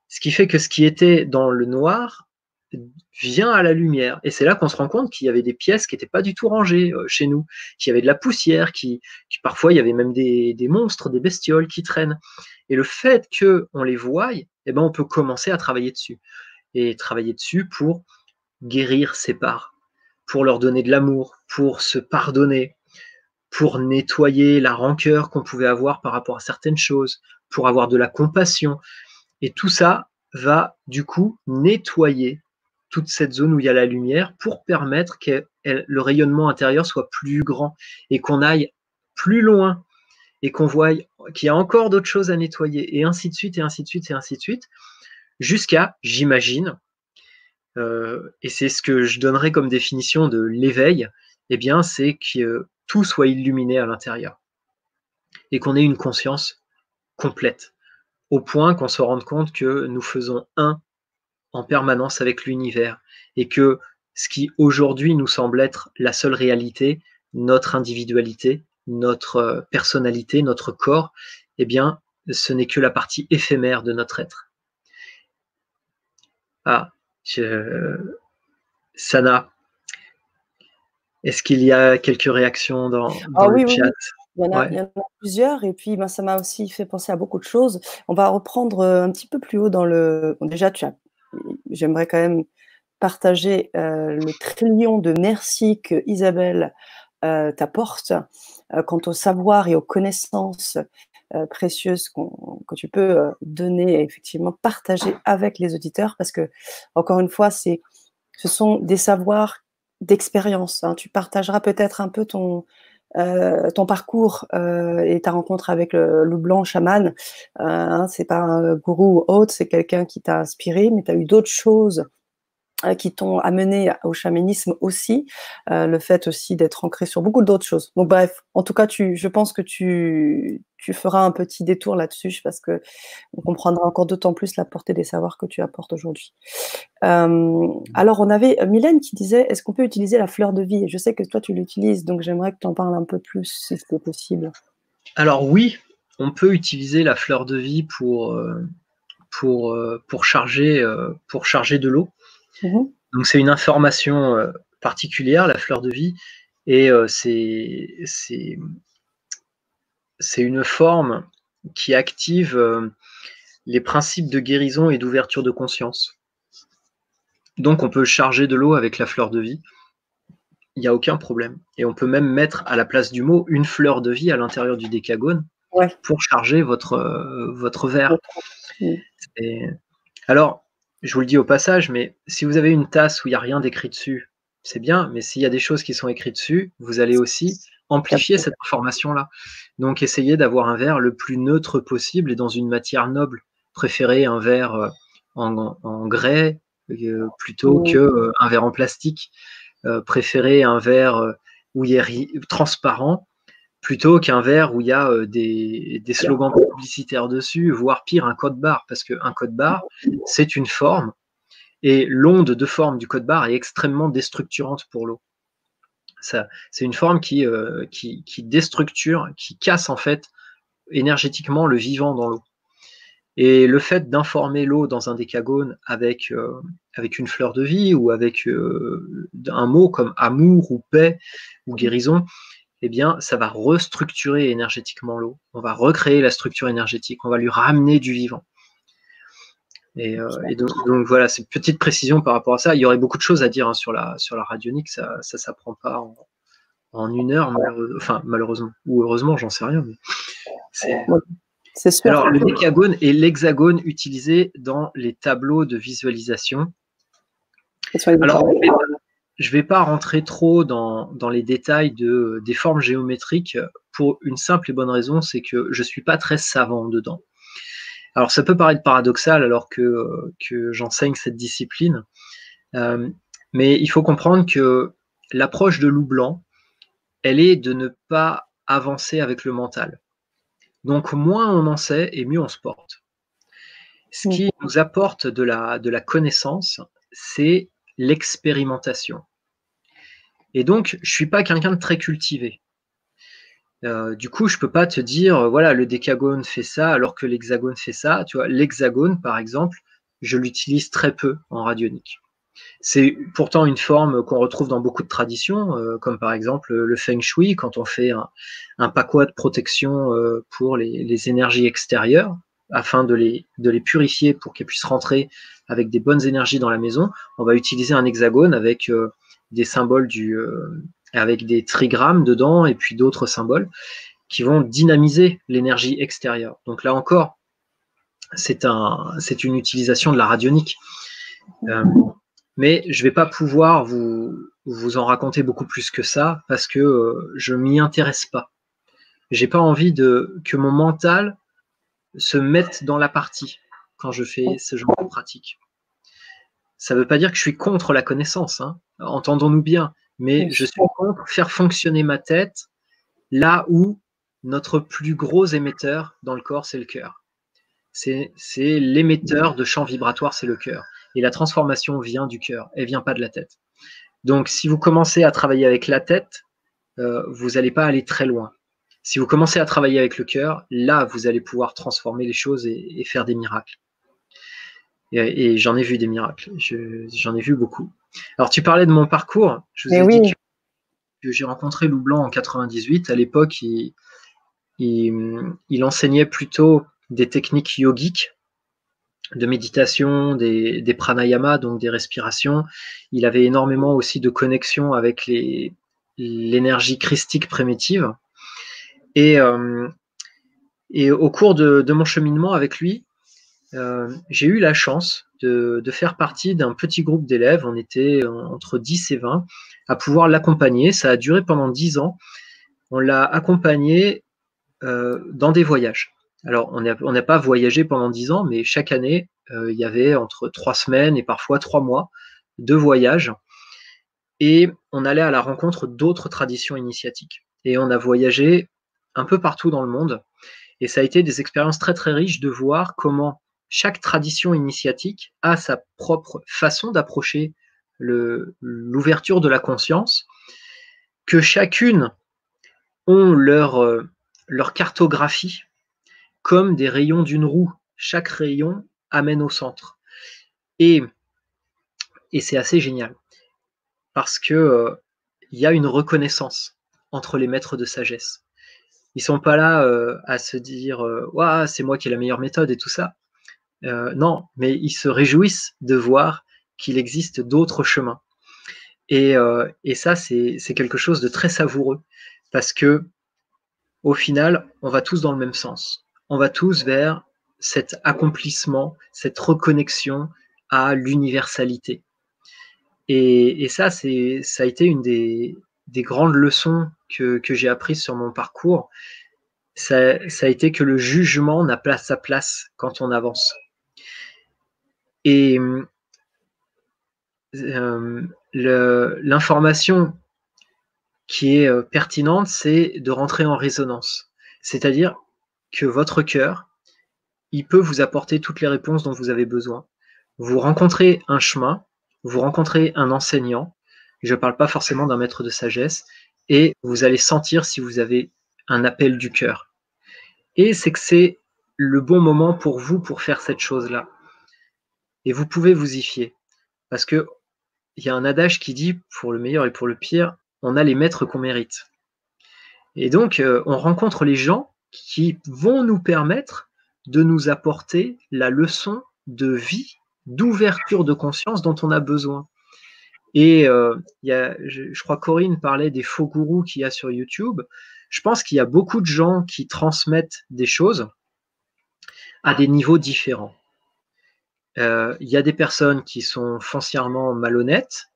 Ce qui fait que ce qui était dans le noir vient à la lumière. Et c'est là qu'on se rend compte qu'il y avait des pièces qui n'étaient pas du tout rangées euh, chez nous, qu'il y avait de la poussière, qui, parfois il y avait même des, monstres, des bestioles qui traînent. Et le fait qu'on les voie, eh ben, on peut commencer à travailler dessus. Et travailler dessus pour guérir ses parts, pour leur donner de l'amour, pour se pardonner, pour nettoyer la rancœur qu'on pouvait avoir par rapport à certaines choses, pour avoir de la compassion. Et tout ça va du coup nettoyer toute cette zone où il y a la lumière pour permettre que le rayonnement intérieur soit plus grand et qu'on aille plus loin et qu'on voit qu'il y a encore d'autres choses à nettoyer et ainsi de suite et ainsi de suite et ainsi de suite jusqu'à, j'imagine, euh, et c'est ce que je donnerais comme définition de l'éveil, eh bien, c'est que soit illuminé à l'intérieur et qu'on ait une conscience complète, au point qu'on se rende compte que nous faisons un en permanence avec l'univers et que ce qui aujourd'hui nous semble être la seule réalité, notre individualité, notre euh, personnalité, notre corps, eh bien, ce n'est que la partie éphémère de notre être. Ah, je... Sana, est-ce qu'il y a quelques réactions dans, ah le chat? Il, y en a, plusieurs et puis ben, ça m'a aussi fait penser à beaucoup de choses. On va reprendre euh, un petit peu plus haut dans le. déjà, tu as... j'aimerais quand même partager euh, le trillion de merci que Isabelle euh, t'apporte quant au savoir et aux connaissances précieuses que tu peux donner et effectivement partager avec les auditeurs parce que, encore une fois, ce sont des savoirs d'expérience. Hein. Tu partageras peut-être un peu ton, euh, ton parcours euh, et ta rencontre avec le loup blanc chaman. Euh, hein, c'est pas un gourou ou c'est quelqu'un qui t'a inspiré, mais tu eu d'autres choses qui t'ont amené au chamanisme aussi, euh, le fait aussi d'être ancré sur beaucoup d'autres choses. Donc bref, en tout cas, je pense que tu, tu feras un petit détour là-dessus parce que on comprendra encore d'autant plus la portée des savoirs que tu apportes aujourd'hui. Euh, alors, on avait Mylène qui disait, est-ce qu'on peut utiliser la fleur de vie? Je sais que toi, tu l'utilises, donc j'aimerais que tu en parles un peu plus, si c'est possible. Alors oui, on peut utiliser la fleur de vie pour, pour, pour, charger, pour charger de l'eau. Mhm. Donc c'est une information euh, particulière, la fleur de vie, et euh, c'est une forme qui active euh, les principes de guérison et d'ouverture de conscience. Donc on peut charger de l'eau avec la fleur de vie, il n'y a aucun problème. Et on peut même mettre à la place du mot une fleur de vie à l'intérieur du décagone pour charger votre, votre verre. Alors, je vous le dis au passage, mais si vous avez une tasse où il n'y a rien d'écrit dessus, c'est bien, mais s'il y a des choses qui sont écrites dessus, vous allez aussi amplifier cette information-là. Donc essayez d'avoir un verre le plus neutre possible et dans une matière noble. Préférez un verre euh, en, grès euh, plutôt qu'un euh, verre en plastique. préférez un verre où il est transparent plutôt qu'un verre où il y a euh, des, slogans publicitaires dessus, voire pire, un code barre, parce qu'un code barre, c'est une forme, et l'onde de forme du code barre est extrêmement déstructurante pour l'eau. C'est une forme qui, euh, qui, qui, déstructure, qui casse en fait énergétiquement le vivant dans l'eau. Et le fait d'informer l'eau dans un décagone avec, euh, avec une fleur de vie ou avec un mot comme amour ou paix ou guérison, eh bien, ça va restructurer énergétiquement l'eau. On va recréer la structure énergétique. On va lui ramener du vivant. Et, euh, donc, voilà, c'est une petite précision par rapport à ça. Il y aurait beaucoup de choses à dire hein, sur, la, sur la radionique. Ça ne s'apprend pas en, une heure, enfin malheureusement. Ou heureusement, j'en sais rien. c'est Alors, le décagone est l'hexagone utilisé dans les tableaux de visualisation. Alors, je ne vais pas rentrer trop dans, les détails de, des formes géométriques pour une simple et bonne raison, c'est que je ne suis pas très savant dedans. Alors ça peut paraître paradoxal alors que, que j'enseigne cette discipline, euh, mais il faut comprendre que l'approche de loup blanc, elle est de ne pas avancer avec le mental. Donc moins on en sait et mieux on se porte. Ce qui nous apporte de la, de la connaissance, c'est l'expérimentation. Et donc, je suis pas quelqu'un de très cultivé. Euh, du coup, je peux pas te dire, euh, voilà, le décagone fait ça alors que l'hexagone fait ça. Tu vois, l'hexagone, par exemple, je l'utilise très peu en radionique. C'est pourtant une forme qu'on retrouve dans beaucoup de traditions, euh, comme par exemple le feng shui, quand on fait un, un de protection pour les, énergies extérieures, afin de les purifier pour qu'elles puissent rentrer avec des bonnes énergies dans la maison. On va utiliser un hexagone avec des symboles du, euh, avec des trigrammes dedans et puis d'autres symboles qui vont dynamiser l'énergie extérieure. Donc là encore, c'est un, c'est une utilisation de la radionique. Euh, mais je ne vais pas pouvoir vous, vous en raconter beaucoup plus que ça parce que euh, je m'y intéresse pas. J'ai pas envie de que mon mental se mette dans la partie quand je fais ce genre de pratique. Ça ne veut pas dire que je suis contre la connaissance, hein. entendons-nous bien, mais je suis contre faire fonctionner ma tête là où notre plus gros émetteur dans le corps, c'est le cœur. C'est l'émetteur de champ vibratoire, c'est le cœur. Et la transformation vient du cœur, elle vient pas de la tête. Donc, si vous commencez à travailler avec la tête, euh, vous n'allez pas aller très loin. Si vous commencez à travailler avec le cœur, là, vous allez pouvoir transformer les choses et, faire des miracles. Et, j'en ai vu des miracles. J'en ai vu beaucoup. Alors, tu parlais de mon parcours. Je vous ai dit que, j'ai rencontré Lou Blanc en 98. À l'époque, il, il, enseignait plutôt des techniques yogiques de méditation, des, des pranayamas, donc des respirations. Il avait énormément aussi de connexion avec l'énergie christique primitive. Et, euh, et au cours de, mon cheminement avec lui, euh, j'ai eu la chance de, faire partie d'un petit groupe d'élèves, on était entre 10 et 20, à pouvoir l'accompagner. Ça a duré pendant 10 ans. On l'a accompagné euh, dans des voyages. Alors, on n'a pas voyagé pendant 10 ans, mais chaque année, il y avait entre 3 semaines et parfois 3 mois de voyage. Et on allait à la rencontre d'autres traditions initiatiques. Et on a voyagé un peu partout dans le monde. Et ça a été des expériences très très riches de voir comment chaque tradition initiatique a sa propre façon d'approcher l'ouverture de la conscience, que chacune ont leur, euh, leur cartographie comme des rayons d'une roue. Chaque rayon amène au centre. Et, et c'est assez génial parce que euh, il y a une reconnaissance entre les maîtres de sagesse. Ils sont pas là euh, à se dire euh, c'est moi qui ai la meilleure méthode et tout ça. Euh, non, mais ils se réjouissent de voir qu'il existe d'autres chemins. Et, et ça, c'est quelque chose de très savoureux parce que au final, on va tous dans le même sens. On va tous vers cet accomplissement, cette reconnexion à l'universalité. Et, ça, ça a été une des, des grandes leçons que, j'ai apprises sur mon parcours, ça, a été que le jugement n'a pas sa place quand on avance. Et euh, l'information qui est euh, pertinente, c'est de rentrer en résonance. C'est-à-dire que votre cœur, il peut vous apporter toutes les réponses dont vous avez besoin. Vous rencontrez un chemin, vous rencontrez un enseignant, je ne parle pas forcément d'un maître de sagesse, et vous allez sentir si vous avez un appel du cœur. Et c'est que c'est le bon moment pour vous pour faire cette chose-là. Et vous pouvez vous y fier. Parce que il y a un adage qui dit, pour le meilleur et pour le pire, on a les maîtres qu'on mérite. Et donc, euh, on rencontre les gens qui vont nous permettre de nous apporter la leçon de vie, d'ouverture de conscience dont on a besoin. Et euh, y a, je, crois Corinne parlait des faux gourous qu'il y a sur YouTube. Je pense qu'il y a beaucoup de gens qui transmettent des choses à des niveaux différents. Euh, il y a des personnes qui sont foncièrement malhonnêtes,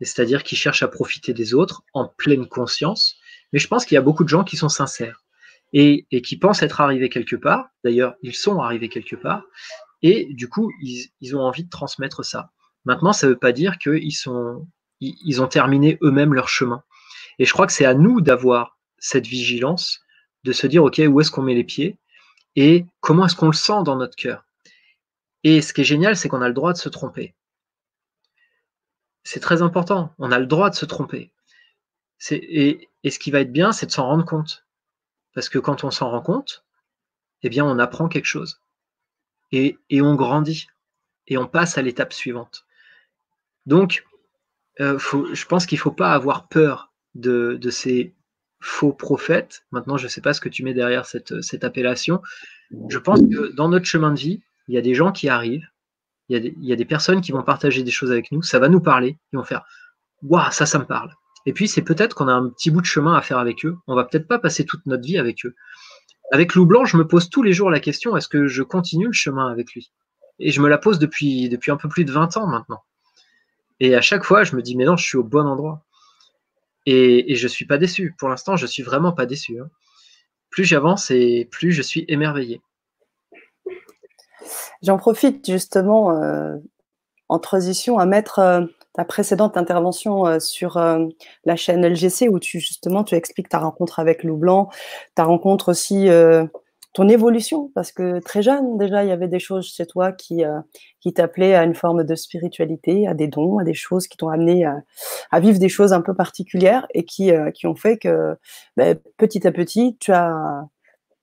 c'est-à-dire qui cherchent à profiter des autres en pleine conscience. Mais je pense qu'il y a beaucoup de gens qui sont sincères et, qui pensent être arrivés quelque part. D'ailleurs, ils sont arrivés quelque part. Et du coup, ils, ils ont envie de transmettre ça. Maintenant, ça ne veut pas dire qu'ils sont, ils ont terminé eux-mêmes leur chemin. Et je crois que c'est à nous d'avoir cette vigilance, de se dire, OK, où est-ce qu'on met les pieds et comment est-ce qu'on le sent dans notre cœur? Et ce qui est génial, c'est qu'on a le droit de se tromper. C'est très important, on a le droit de se tromper. Et, ce qui va être bien, c'est de s'en rendre compte. Parce que quand on s'en rend compte, eh bien, on apprend quelque chose. Et, et on grandit. Et on passe à l'étape suivante. Donc, euh, je pense qu'il ne faut pas avoir peur de, ces faux prophètes. Maintenant, je ne sais pas ce que tu mets derrière cette, appellation. Je pense que dans notre chemin de vie, il y a des gens qui arrivent, il y, a des, personnes qui vont partager des choses avec nous, ça va nous parler, ils vont faire Waouh, ça, ça me parle. Et puis, c'est peut-être qu'on a un petit bout de chemin à faire avec eux. On va peut-être pas passer toute notre vie avec eux. Avec Loup Blanc, je me pose tous les jours la question est-ce que je continue le chemin avec lui? Et je me la pose depuis, depuis un peu plus de 20 ans maintenant. Et à chaque fois, je me dis, mais non, je suis au bon endroit. Et, je ne suis pas déçu. Pour l'instant, je ne suis vraiment pas déçu. Hein. Plus j'avance et plus je suis émerveillé. J'en profite justement euh, en transition à mettre euh, ta précédente intervention euh, sur la chaîne LGC où tu justement tu expliques ta rencontre avec Lou Blanc, ta rencontre aussi ton évolution, parce que très jeune, déjà, il y avait des choses chez toi qui, qui t'appelaient à une forme de spiritualité, à des dons, à des choses qui t'ont amené à, vivre des choses un peu particulières et qui, qui ont fait que ben, petit à petit, tu as,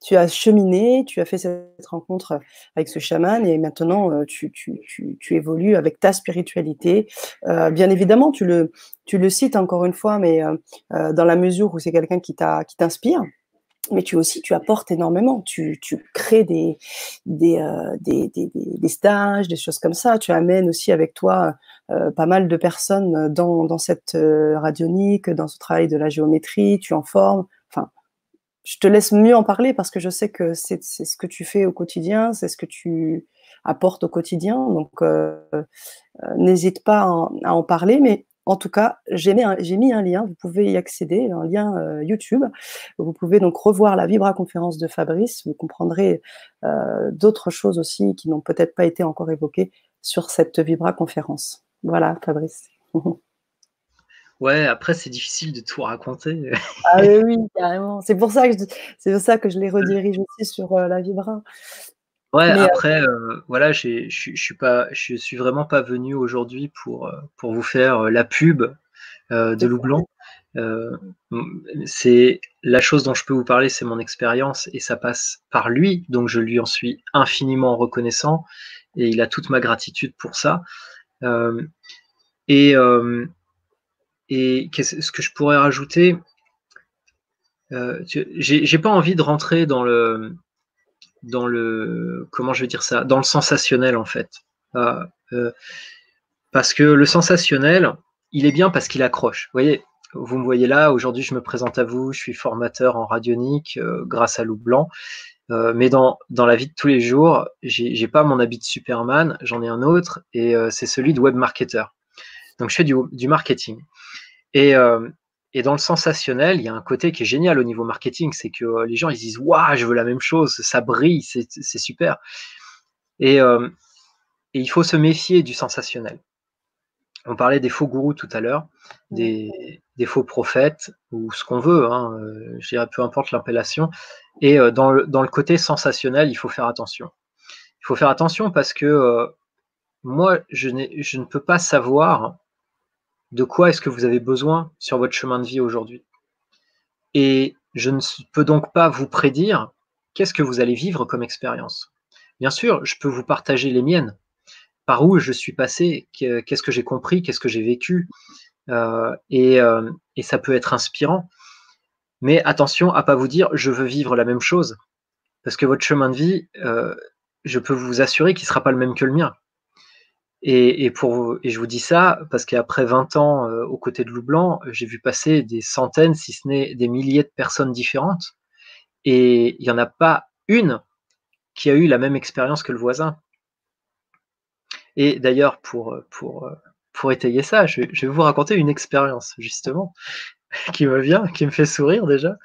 tu as cheminé, tu as fait cette rencontre avec ce chaman et maintenant euh, tu, évolues avec ta spiritualité. bien évidemment, tu le, cites encore une fois, mais dans la mesure où c'est quelqu'un qui t'inspire mais tu aussi, tu apportes énormément. Tu, crées des des, euh, stages, des choses comme ça. Tu amènes aussi avec toi euh, pas mal de personnes dans, dans cette euh, radionique, dans ce travail de la géométrie. Tu en formes. Enfin, je te laisse mieux en parler parce que je sais que c'est ce que tu fais au quotidien, c'est ce que tu apportes au quotidien. Donc, euh, n'hésite pas à en, à en parler. Mais en tout cas, j'ai mis, un lien, vous pouvez y accéder, un lien euh, YouTube. Vous pouvez donc revoir la Vibra conférence de Fabrice. Vous comprendrez euh, d'autres choses aussi qui n'ont peut-être pas été encore évoquées sur cette Vibra conférence. Voilà, Fabrice. Ouais, après c'est difficile de tout raconter. ah oui, oui, carrément. C'est pour ça que je, c'est pour ça que je les redirige aussi sur euh, la Vibra. Ouais, euh, après, euh, voilà, je suis pas, je suis vraiment pas venu aujourd'hui pour, pour vous faire la pub de Loup Blanc. c'est la chose dont je peux vous parler, c'est mon expérience et ça passe par lui, donc je lui en suis infiniment reconnaissant et il a toute ma gratitude pour ça. et et ce que je pourrais rajouter, j'ai pas envie de rentrer dans le dans le comment je vais dire ça dans le sensationnel en fait. Ah, euh, parce que le sensationnel il est bien parce qu'il accroche. Vous voyez vous me voyez là aujourd'hui je me présente à vous je suis formateur en radionique euh, grâce à Loup Blanc. Euh, mais dans, la vie de tous les jours j'ai pas mon habit de Superman j'en ai un autre et c'est celui de web marketer donc je fais du, du marketing et et dans le sensationnel, il y a un côté qui est génial au niveau marketing, c'est que euh, les gens ils disent waouh, je veux la même chose, ça brille, c'est super. Euh, et, il faut se méfier du sensationnel. On parlait des faux gourous tout à l'heure, des, faux prophètes ou ce qu'on veut, hein, euh, je dirais peu importe l'appellation. Et dans le, dans le côté sensationnel, il faut faire attention. Il faut faire attention parce que moi, je, je ne peux pas savoir de quoi est-ce que vous avez besoin sur votre chemin de vie aujourd'hui? Et je ne peux donc pas vous prédire qu'est-ce que vous allez vivre comme expérience. Bien sûr, je peux vous partager les miennes, par où je suis passé, qu'est-ce que j'ai compris, qu'est-ce que j'ai vécu, euh, euh, et, ça peut être inspirant. Mais attention à pas vous dire je veux vivre la même chose, parce que votre chemin de vie, euh, je peux vous assurer qu'il sera pas le même que le mien. Et, je vous dis ça parce qu'après 20 ans euh, aux côtés de Loup Blanc, j'ai vu passer des centaines, si ce n'est des milliers de personnes différentes. Et il n'y en a pas une qui a eu la même expérience que le voisin. Et d'ailleurs, pour, étayer ça, je, vais vous raconter une expérience, justement, qui me vient, qui me fait sourire déjà.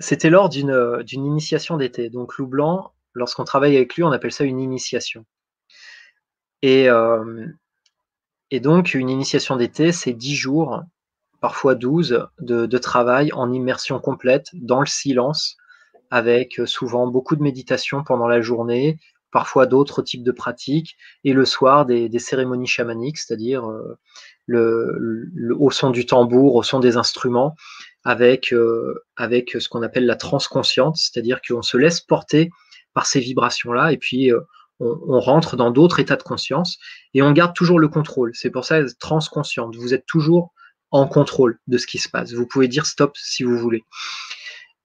C'était lors d'une initiation d'été. Donc, Loup Blanc, lorsqu'on travaille avec lui, on appelle ça une initiation. Et, euh, et donc, une initiation d'été, c'est 10 jours, parfois 12, de, travail en immersion complète, dans le silence, avec euh, souvent beaucoup de méditation pendant la journée, parfois d'autres types de pratiques, et le soir des, cérémonies chamaniques, c'est-à-dire euh, au son du tambour, au son des instruments, avec, avec ce qu'on appelle la transconsciente, c'est-à-dire qu'on se laisse porter par ces vibrations-là, et puis on, rentre dans d'autres états de conscience et on garde toujours le contrôle. C'est pour ça transconsciente. Vous êtes toujours en contrôle de ce qui se passe. Vous pouvez dire stop si vous voulez.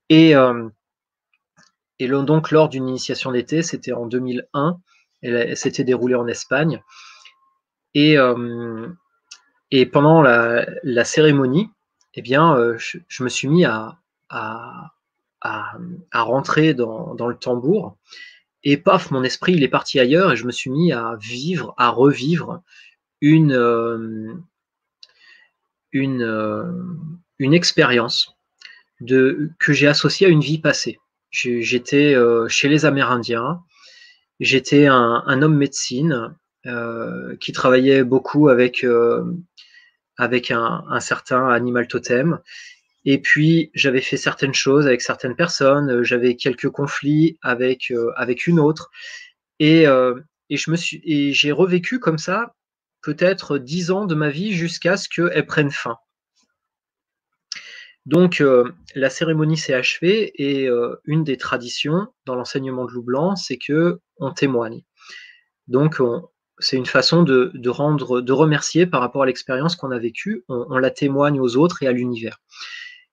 Et, euh, donc lors d'une initiation d'été, c'était en 2001, elle, s'était déroulée en Espagne. Et, euh, pendant la, cérémonie, eh bien, euh, je, me suis mis à, rentrer dans, le tambour et paf, mon esprit, il est parti ailleurs et je me suis mis à vivre, à revivre une, euh, euh, expérience de, que j'ai associée à une vie passée. J'étais euh, chez les Amérindiens, j'étais un, homme médecine qui travaillait beaucoup avec, avec un, certain animal totem Et puis j'avais fait certaines choses avec certaines personnes, j'avais quelques conflits avec avec une autre, et, et je me suis et j'ai revécu comme ça peut-être dix ans de ma vie jusqu'à ce qu'elle prenne fin. Donc la cérémonie s'est achevée et une des traditions dans l'enseignement de Loup c'est que on témoigne. Donc c'est une façon de, rendre, de remercier par rapport à l'expérience qu'on a vécue. On, la témoigne aux autres et à l'univers.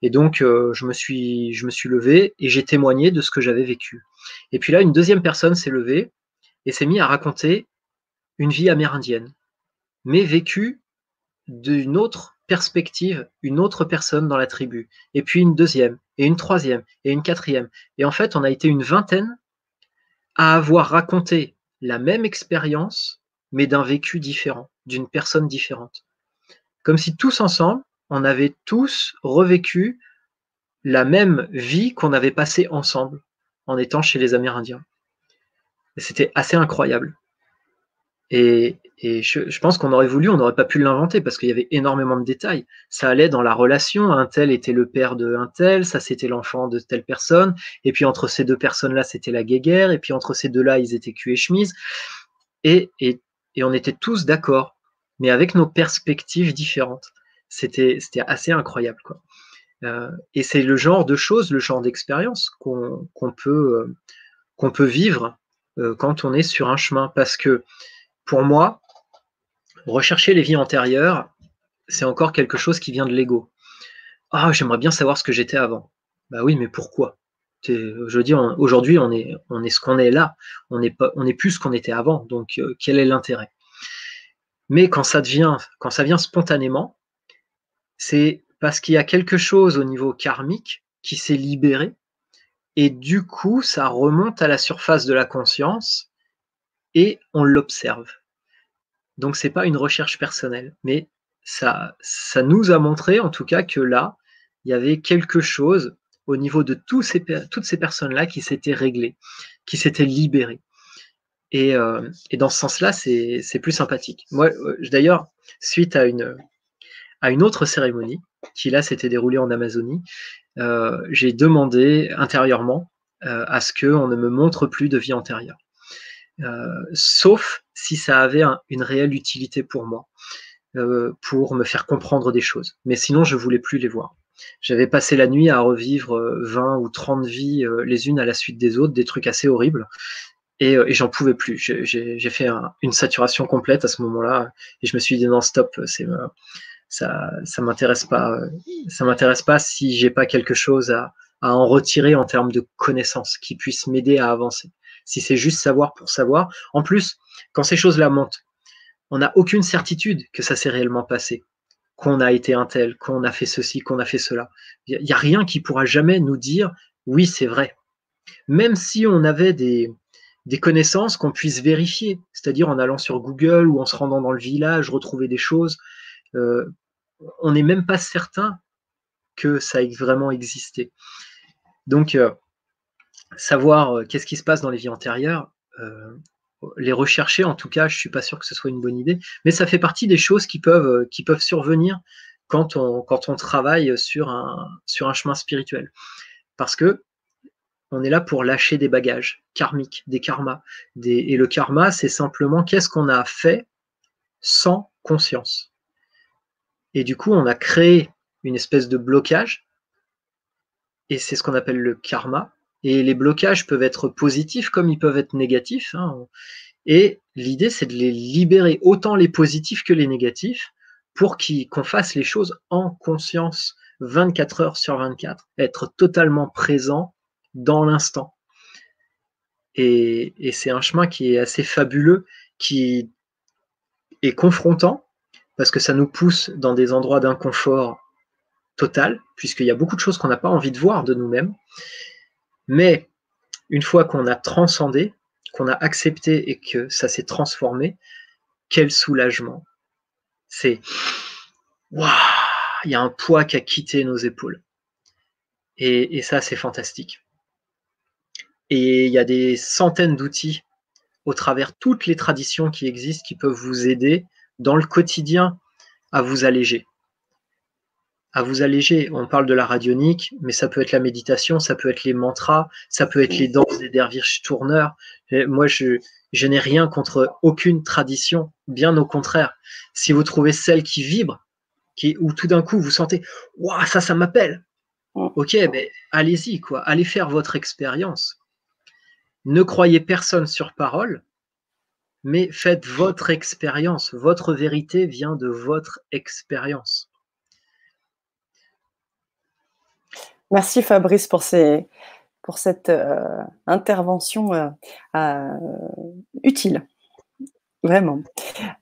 Et donc je me suis, je me suis levé et j'ai témoigné de ce que j'avais vécu. Et puis là, une deuxième personne s'est levée et s'est mise à raconter une vie amérindienne, mais vécue d'une autre perspective une autre personne dans la tribu, et puis une deuxième, et une troisième, et une quatrième. Et en fait, on a été une vingtaine à avoir raconté la même expérience, mais d'un vécu différent, d'une personne différente. Comme si tous ensemble, on avait tous revécu la même vie qu'on avait passée ensemble en étant chez les Amérindiens. C'était assez incroyable. Et, je, pense qu'on aurait voulu, on n'aurait pas pu l'inventer parce qu'il y avait énormément de détails. Ça allait dans la relation. Un tel était le père de un tel, ça c'était l'enfant de telle personne. Et puis entre ces deux personnes-là, c'était la guéguerre. Et puis entre ces deux-là, ils étaient cul et chemise. Et on était tous d'accord, mais avec nos perspectives différentes. C'était assez incroyable. Quoi. Euh, et c'est le genre de choses, le genre d'expérience qu'on peut, euh, peut vivre euh, quand on est sur un chemin. Parce que pour moi, rechercher les vies antérieures, c'est encore quelque chose qui vient de l'ego. Ah, j'aimerais bien savoir ce que j'étais avant. Bah oui, mais pourquoi? Je veux aujourd'hui, on est, ce qu'on est là. On n'est plus ce qu'on était avant. Donc, quel est l'intérêt? Mais quand ça devient, quand ça vient spontanément, c'est parce qu'il y a quelque chose au niveau karmique qui s'est libéré, et du coup, ça remonte à la surface de la conscience et on l'observe. Donc c'est pas une recherche personnelle, mais ça, ça nous a montré en tout cas que là, il y avait quelque chose au niveau de toutes ces personnes-là qui s'étaient réglées, qui s'étaient libérées. Et, euh, dans ce sens-là, c'est plus sympathique. Moi, euh, d'ailleurs, suite à une, à une autre cérémonie, qui là s'était déroulée en Amazonie, euh, j'ai demandé intérieurement à ce qu'on ne me montre plus de vie antérieure. Euh, sauf si ça avait une réelle utilité pour moi, euh, pour me faire comprendre des choses. Mais sinon, je voulais plus les voir. J'avais passé la nuit à revivre 20 euh, ou 30 vies les unes à la suite des autres, des trucs assez horribles. Et, j'en pouvais plus. J'ai fait une saturation complète à ce moment-là, et je me suis dit non stop, c'est ça, ça m'intéresse pas. Ça m'intéresse pas si j'ai pas quelque chose à, à en retirer en termes de connaissances qui puissent m'aider à avancer si c'est juste savoir pour savoir. En plus, quand ces choses-là montent, on n'a aucune certitude que ça s'est réellement passé, qu'on a été un tel, qu'on a fait ceci, qu'on a fait cela. Il n'y a rien qui pourra jamais nous dire oui, c'est vrai. Même si on avait des, des connaissances qu'on puisse vérifier, c'est-à-dire en allant sur Google ou en se rendant dans le village, retrouver des choses, euh, on n'est même pas certain que ça ait vraiment existé. Donc, euh, savoir euh, qu'est-ce qui se passe dans les vies antérieures, euh, les rechercher, en tout cas, je suis pas sûr que ce soit une bonne idée, mais ça fait partie des choses qui peuvent, euh, survenir quand on, travaille sur un, chemin spirituel. Parce que on est là pour lâcher des bagages karmiques, des karmas. Et le karma, c'est simplement qu'est-ce qu'on a fait sans conscience. Et du coup, on a créé une espèce de blocage, et c'est ce qu'on appelle le karma, et les blocages peuvent être positifs comme ils peuvent être négatifs. Hein. Et l'idée, c'est de les libérer, autant les positifs que les négatifs, pour qu'on fasse les choses en conscience 24 heures sur 24, être totalement présent dans l'instant. Et, et c'est un chemin qui est assez fabuleux, qui est confrontant, parce que ça nous pousse dans des endroits d'inconfort total, puisqu'il y a beaucoup de choses qu'on n'a pas envie de voir de nous-mêmes. Mais une fois qu'on a transcendé, qu'on a accepté et que ça s'est transformé, quel soulagement. C'est waouh, il y a un poids qui a quitté nos épaules. Et, ça, c'est fantastique. Et il y a des centaines d'outils au travers toutes les traditions qui existent qui peuvent vous aider dans le quotidien à vous alléger. à vous alléger. On parle de la radionique, mais ça peut être la méditation, ça peut être les mantras, ça peut être les danses des derviches tourneurs. moi, je, n'ai rien contre aucune tradition, bien au contraire. Si vous trouvez celle qui vibre, qui, où tout d'un coup vous sentez, waouh, ça, ça m'appelle. Ok, mais allez-y, quoi. Allez faire votre expérience. Ne croyez personne sur parole, mais faites votre expérience. Votre vérité vient de votre expérience. Merci Fabrice pour, cette euh, intervention euh, euh, utile. Vraiment.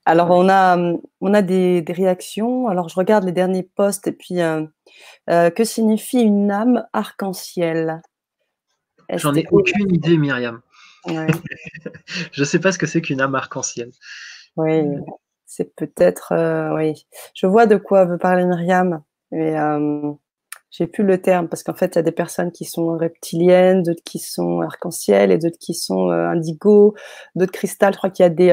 Alors, on a, on a des, réactions. Alors, je regarde les derniers posts et puis, que signifie une âme arc-en-ciel? J'en ai aucune idée, Myriam. je ne sais pas ce que c'est qu'une âme arc-en-ciel. Oui, c'est peut-être. oui. Je vois de quoi veut parler Myriam, mais j'ai plus le terme parce qu'en fait, il y a des personnes qui sont reptiliennes, d'autres qui sont arc-en-ciel et d'autres qui sont euh, indigo, d'autres cristal. Je crois qu'il y a des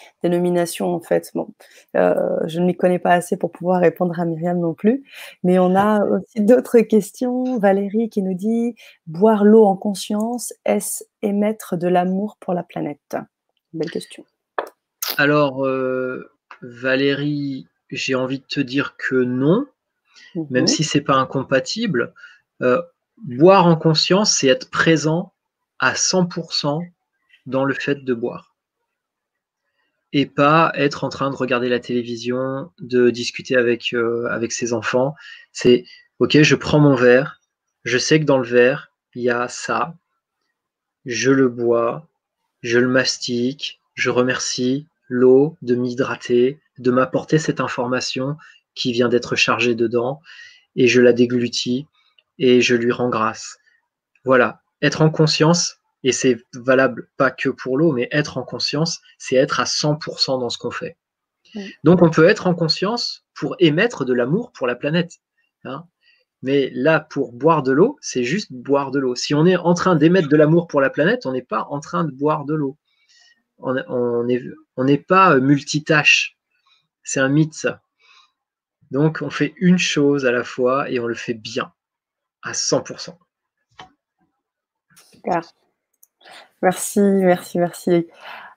euh, dénominations en fait. Bon, euh, je ne m'y connais pas assez pour pouvoir répondre à Myriam non plus. Mais on a aussi d'autres questions. Valérie qui nous dit boire l'eau en conscience, est-ce émettre de l'amour pour la planète? Belle question. Alors, Valérie, j'ai envie de te dire que non même mhm. si c'est pas incompatible. Euh, boire en conscience, c'est être présent à 100% dans le fait de boire. Et pas être en train de regarder la télévision, de discuter avec, euh, avec ses enfants. C'est, ok, je prends mon verre, je sais que dans le verre, il y a ça, je le bois, je le mastique, je remercie l'eau de m'hydrater, de m'apporter cette information qui vient d'être chargée dedans, et je la déglutis et je lui rends grâce. Voilà, être en conscience, et c'est valable pas que pour l'eau, mais être en conscience, c'est être à 100% dans ce qu'on fait. Donc on peut être en conscience pour émettre de l'amour pour la planète. Hein. Mais là, pour boire de l'eau, c'est juste boire de l'eau. Si on est en train d'émettre de l'amour pour la planète, on n'est pas en train de boire de l'eau. On n'est on pas multitâche. C'est un mythe, ça. Donc, on fait une chose à la fois et on le fait bien, à 100%. Super. Merci, merci, merci.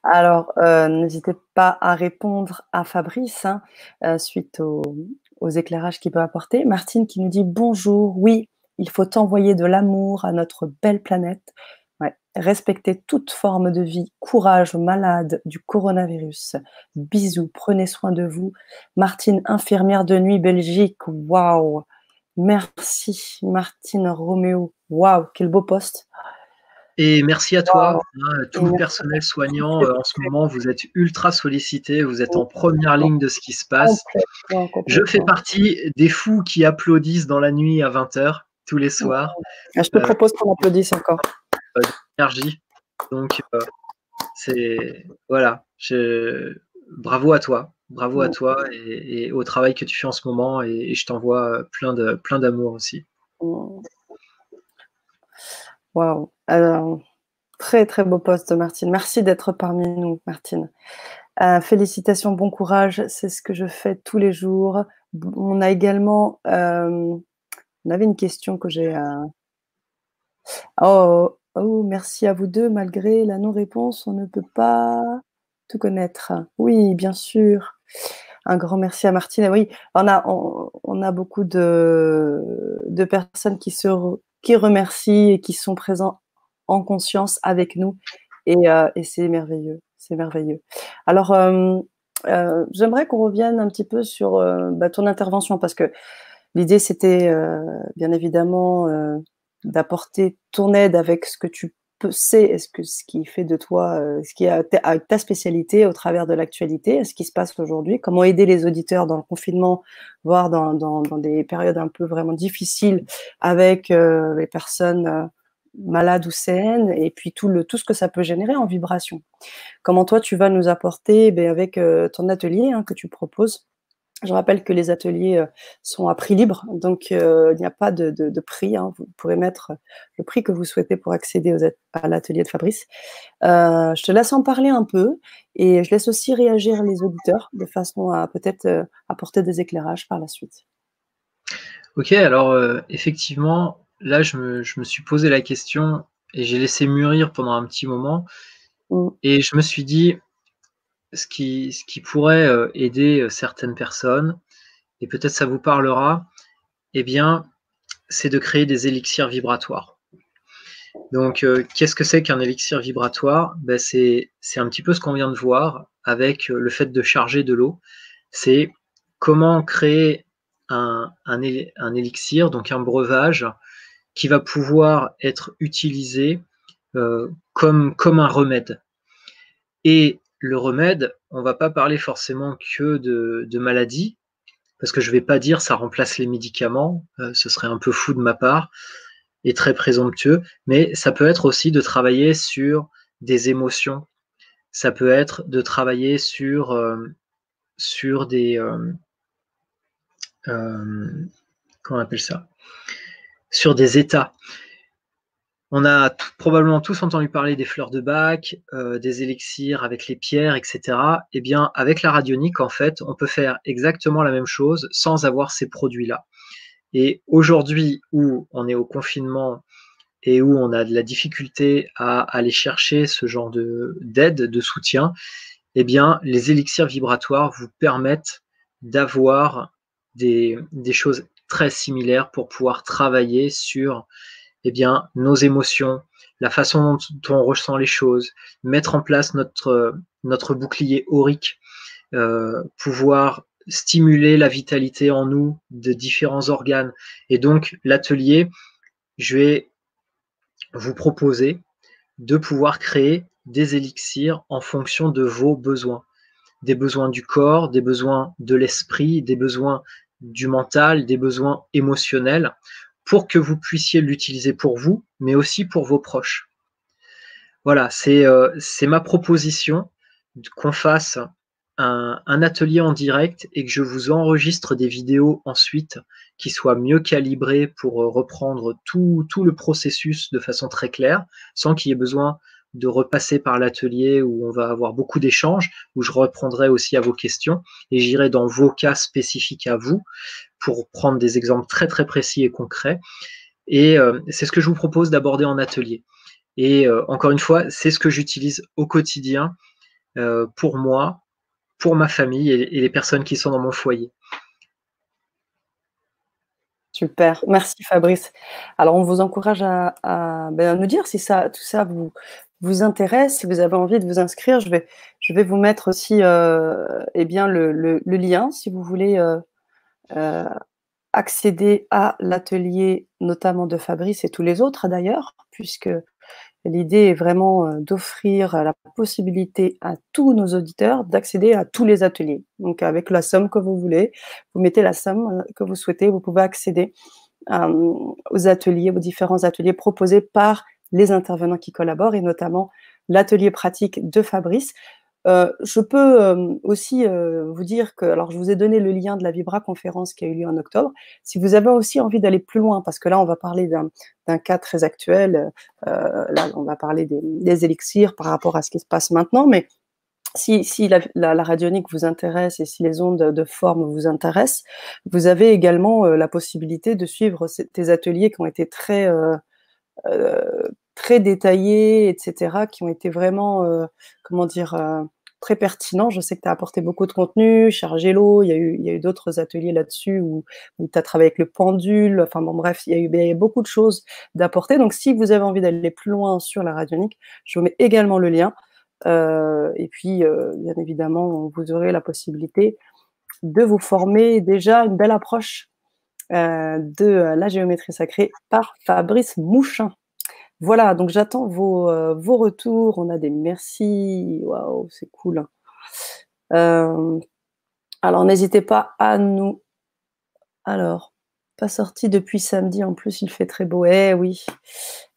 Alors, euh, n'hésitez pas à répondre à Fabrice hein, euh, suite aux, éclairages qu'il peut apporter. Martine qui nous dit bonjour, oui, il faut envoyer de l'amour à notre belle planète Respectez toute forme de vie. Courage aux malades du coronavirus. Bisous, prenez soin de vous. Martine, infirmière de nuit Belgique. Waouh. Merci, Martine Roméo. Waouh, quel beau poste. Et merci à toi, hein, tout le personnel soignant. Euh, en ce moment, vous êtes ultra sollicité, vous êtes en première ligne de ce qui se passe. Je fais partie des fous qui applaudissent dans la nuit à 20h tous les soirs. Ah, je te propose qu'on applaudisse encore. Euh, énergie. Donc, euh, c'est voilà. Je, bravo à toi, bravo à toi et, au travail que tu fais en ce moment. Et, je t'envoie plein de plein d'amour aussi. Waouh. Très très beau poste, Martine. Merci d'être parmi nous, Martine. Euh, félicitations, bon courage. C'est ce que je fais tous les jours. On a également, on avait une question que j'ai. Oh, Oh, merci à vous deux. Malgré la non-réponse, on ne peut pas tout connaître. Oui, bien sûr. Un grand merci à Martine. Oui, on a, on, a beaucoup de, de personnes qui, se, qui remercient et qui sont présents en conscience avec nous. Et, euh, c'est merveilleux. C'est merveilleux. Alors, euh, euh, j'aimerais qu'on revienne un petit peu sur bah, ton intervention parce que l'idée, c'était bien évidemment d'apporter ton aide avec ce que tu sais, ce, que, ce qui fait de toi, euh, ce qui est ta spécialité au travers de l'actualité, ce qui se passe aujourd'hui, comment aider les auditeurs dans le confinement, voire dans, dans, des périodes un peu vraiment difficiles avec euh, les personnes euh, malades ou saines, et puis tout, le, tout ce que ça peut générer en vibration? Comment toi, tu vas nous apporter ben, avec ton atelier hein, que tu proposes? Je rappelle que les ateliers euh, sont à prix libre, donc euh, il n'y a pas de, prix. Hein. Vous pourrez mettre le prix que vous souhaitez pour accéder à l'atelier de Fabrice. Euh, je te laisse en parler un peu et je laisse aussi réagir les auditeurs de façon à peut-être apporter des éclairages par la suite. Ok, alors euh, effectivement, là, je me, je me, suis posé la question et j'ai laissé mûrir pendant un petit moment. Mm. Et je me suis dit, ce qui, ce qui pourrait euh, aider euh, certaines personnes, et peut-être ça vous parlera, eh bien, c'est de créer des élixirs vibratoires. Donc, qu'est-ce que c'est qu'un élixir vibratoire? Ben, C'est un petit peu ce qu'on vient de voir avec le fait de charger de l'eau. C'est comment créer un, élixir, donc un breuvage, qui va pouvoir être utilisé euh, comme, comme un remède. Et le remède, on va pas parler forcément que de, maladie, parce que je vais pas dire ça remplace les médicaments, euh, ce serait un peu fou de ma part et très présomptueux, mais ça peut être aussi de travailler sur des émotions, ça peut être de travailler sur, euh, des, euh, comment on appelle ça? Sur des états. On a probablement tous entendu parler des fleurs de bac, euh, des élixirs avec les pierres, etc. Eh bien, avec la radionique, en fait, on peut faire exactement la même chose sans avoir ces produits-là. Et aujourd'hui, où on est au confinement et où on a de la difficulté à aller chercher ce genre d'aide, de, soutien, eh bien, les élixirs vibratoires vous permettent d'avoir des, choses très similaires pour pouvoir travailler sur eh bien, nos émotions, la façon dont, on ressent les choses, mettre en place notre, bouclier aurique, euh, pouvoir stimuler la vitalité en nous de différents organes. Et donc, l'atelier, je vais vous proposer de pouvoir créer des élixirs en fonction de vos besoins. Des besoins du corps, des besoins de l'esprit, des besoins du mental, des besoins émotionnels, pour que vous puissiez l'utiliser pour vous, mais aussi pour vos proches. Voilà, c'est euh, ma proposition qu'on fasse un, atelier en direct et que je vous enregistre des vidéos ensuite qui soient mieux calibrées pour euh, reprendre tout, tout le processus de façon très claire, sans qu'il y ait besoin de repasser par l'atelier où on va avoir beaucoup d'échanges, où je reprendrai aussi à vos questions et j'irai dans vos cas spécifiques à vous pour prendre des exemples très très précis et concrets. Et euh, c'est ce que je vous propose d'aborder en atelier. Et euh, encore une fois, c'est ce que j'utilise au quotidien euh, pour moi, pour ma famille et, les personnes qui sont dans mon foyer. Super, merci Fabrice. Alors on vous encourage à, à, ben, nous dire si ça, tout ça vous, vous intéresse, si vous avez envie de vous inscrire, je vais, je vais vous mettre aussi euh, eh bien, le, lien si vous voulez euh, euh, accéder à l'atelier, notamment de Fabrice et tous les autres d'ailleurs, puisque l'idée est vraiment d'offrir la possibilité à tous nos auditeurs d'accéder à tous les ateliers. Donc avec la somme que vous voulez, vous mettez la somme que vous souhaitez, vous pouvez accéder aux ateliers, aux différents ateliers proposés par les intervenants qui collaborent et notamment l'atelier pratique de Fabrice. Euh, je peux euh, aussi euh, vous dire que, alors je vous ai donné le lien de la Vibra conférence qui a eu lieu en octobre. Si vous avez aussi envie d'aller plus loin, parce que là on va parler d'un cas très actuel, là on va parler des, élixirs par rapport à ce qui se passe maintenant, mais si, la, radionique vous intéresse et si les ondes de forme vous intéressent, vous avez également la possibilité de suivre ces, ces, ateliers qui ont été très très détaillés, etc., qui ont été vraiment, euh, comment dire, euh, très pertinents. Je sais que tu as apporté beaucoup de contenu, Chargelo, il y a eu, il y a eu d'autres ateliers là-dessus où, tu as travaillé avec le pendule. Enfin bon, bref, il y a eu, beaucoup de choses d'apporter. Donc, si vous avez envie d'aller plus loin sur la radionique, je vous mets également le lien. Euh, et puis, euh, bien évidemment, vous aurez la possibilité de vous former déjà une belle approche euh, de la géométrie sacrée par Fabrice Mouchin. Voilà, donc j'attends vos, euh, vos, retours. On a des merci. Waouh, c'est cool. Euh, alors, n'hésitez pas à nous. Alors, pas sorti depuis samedi. En plus, il fait très beau. Eh oui.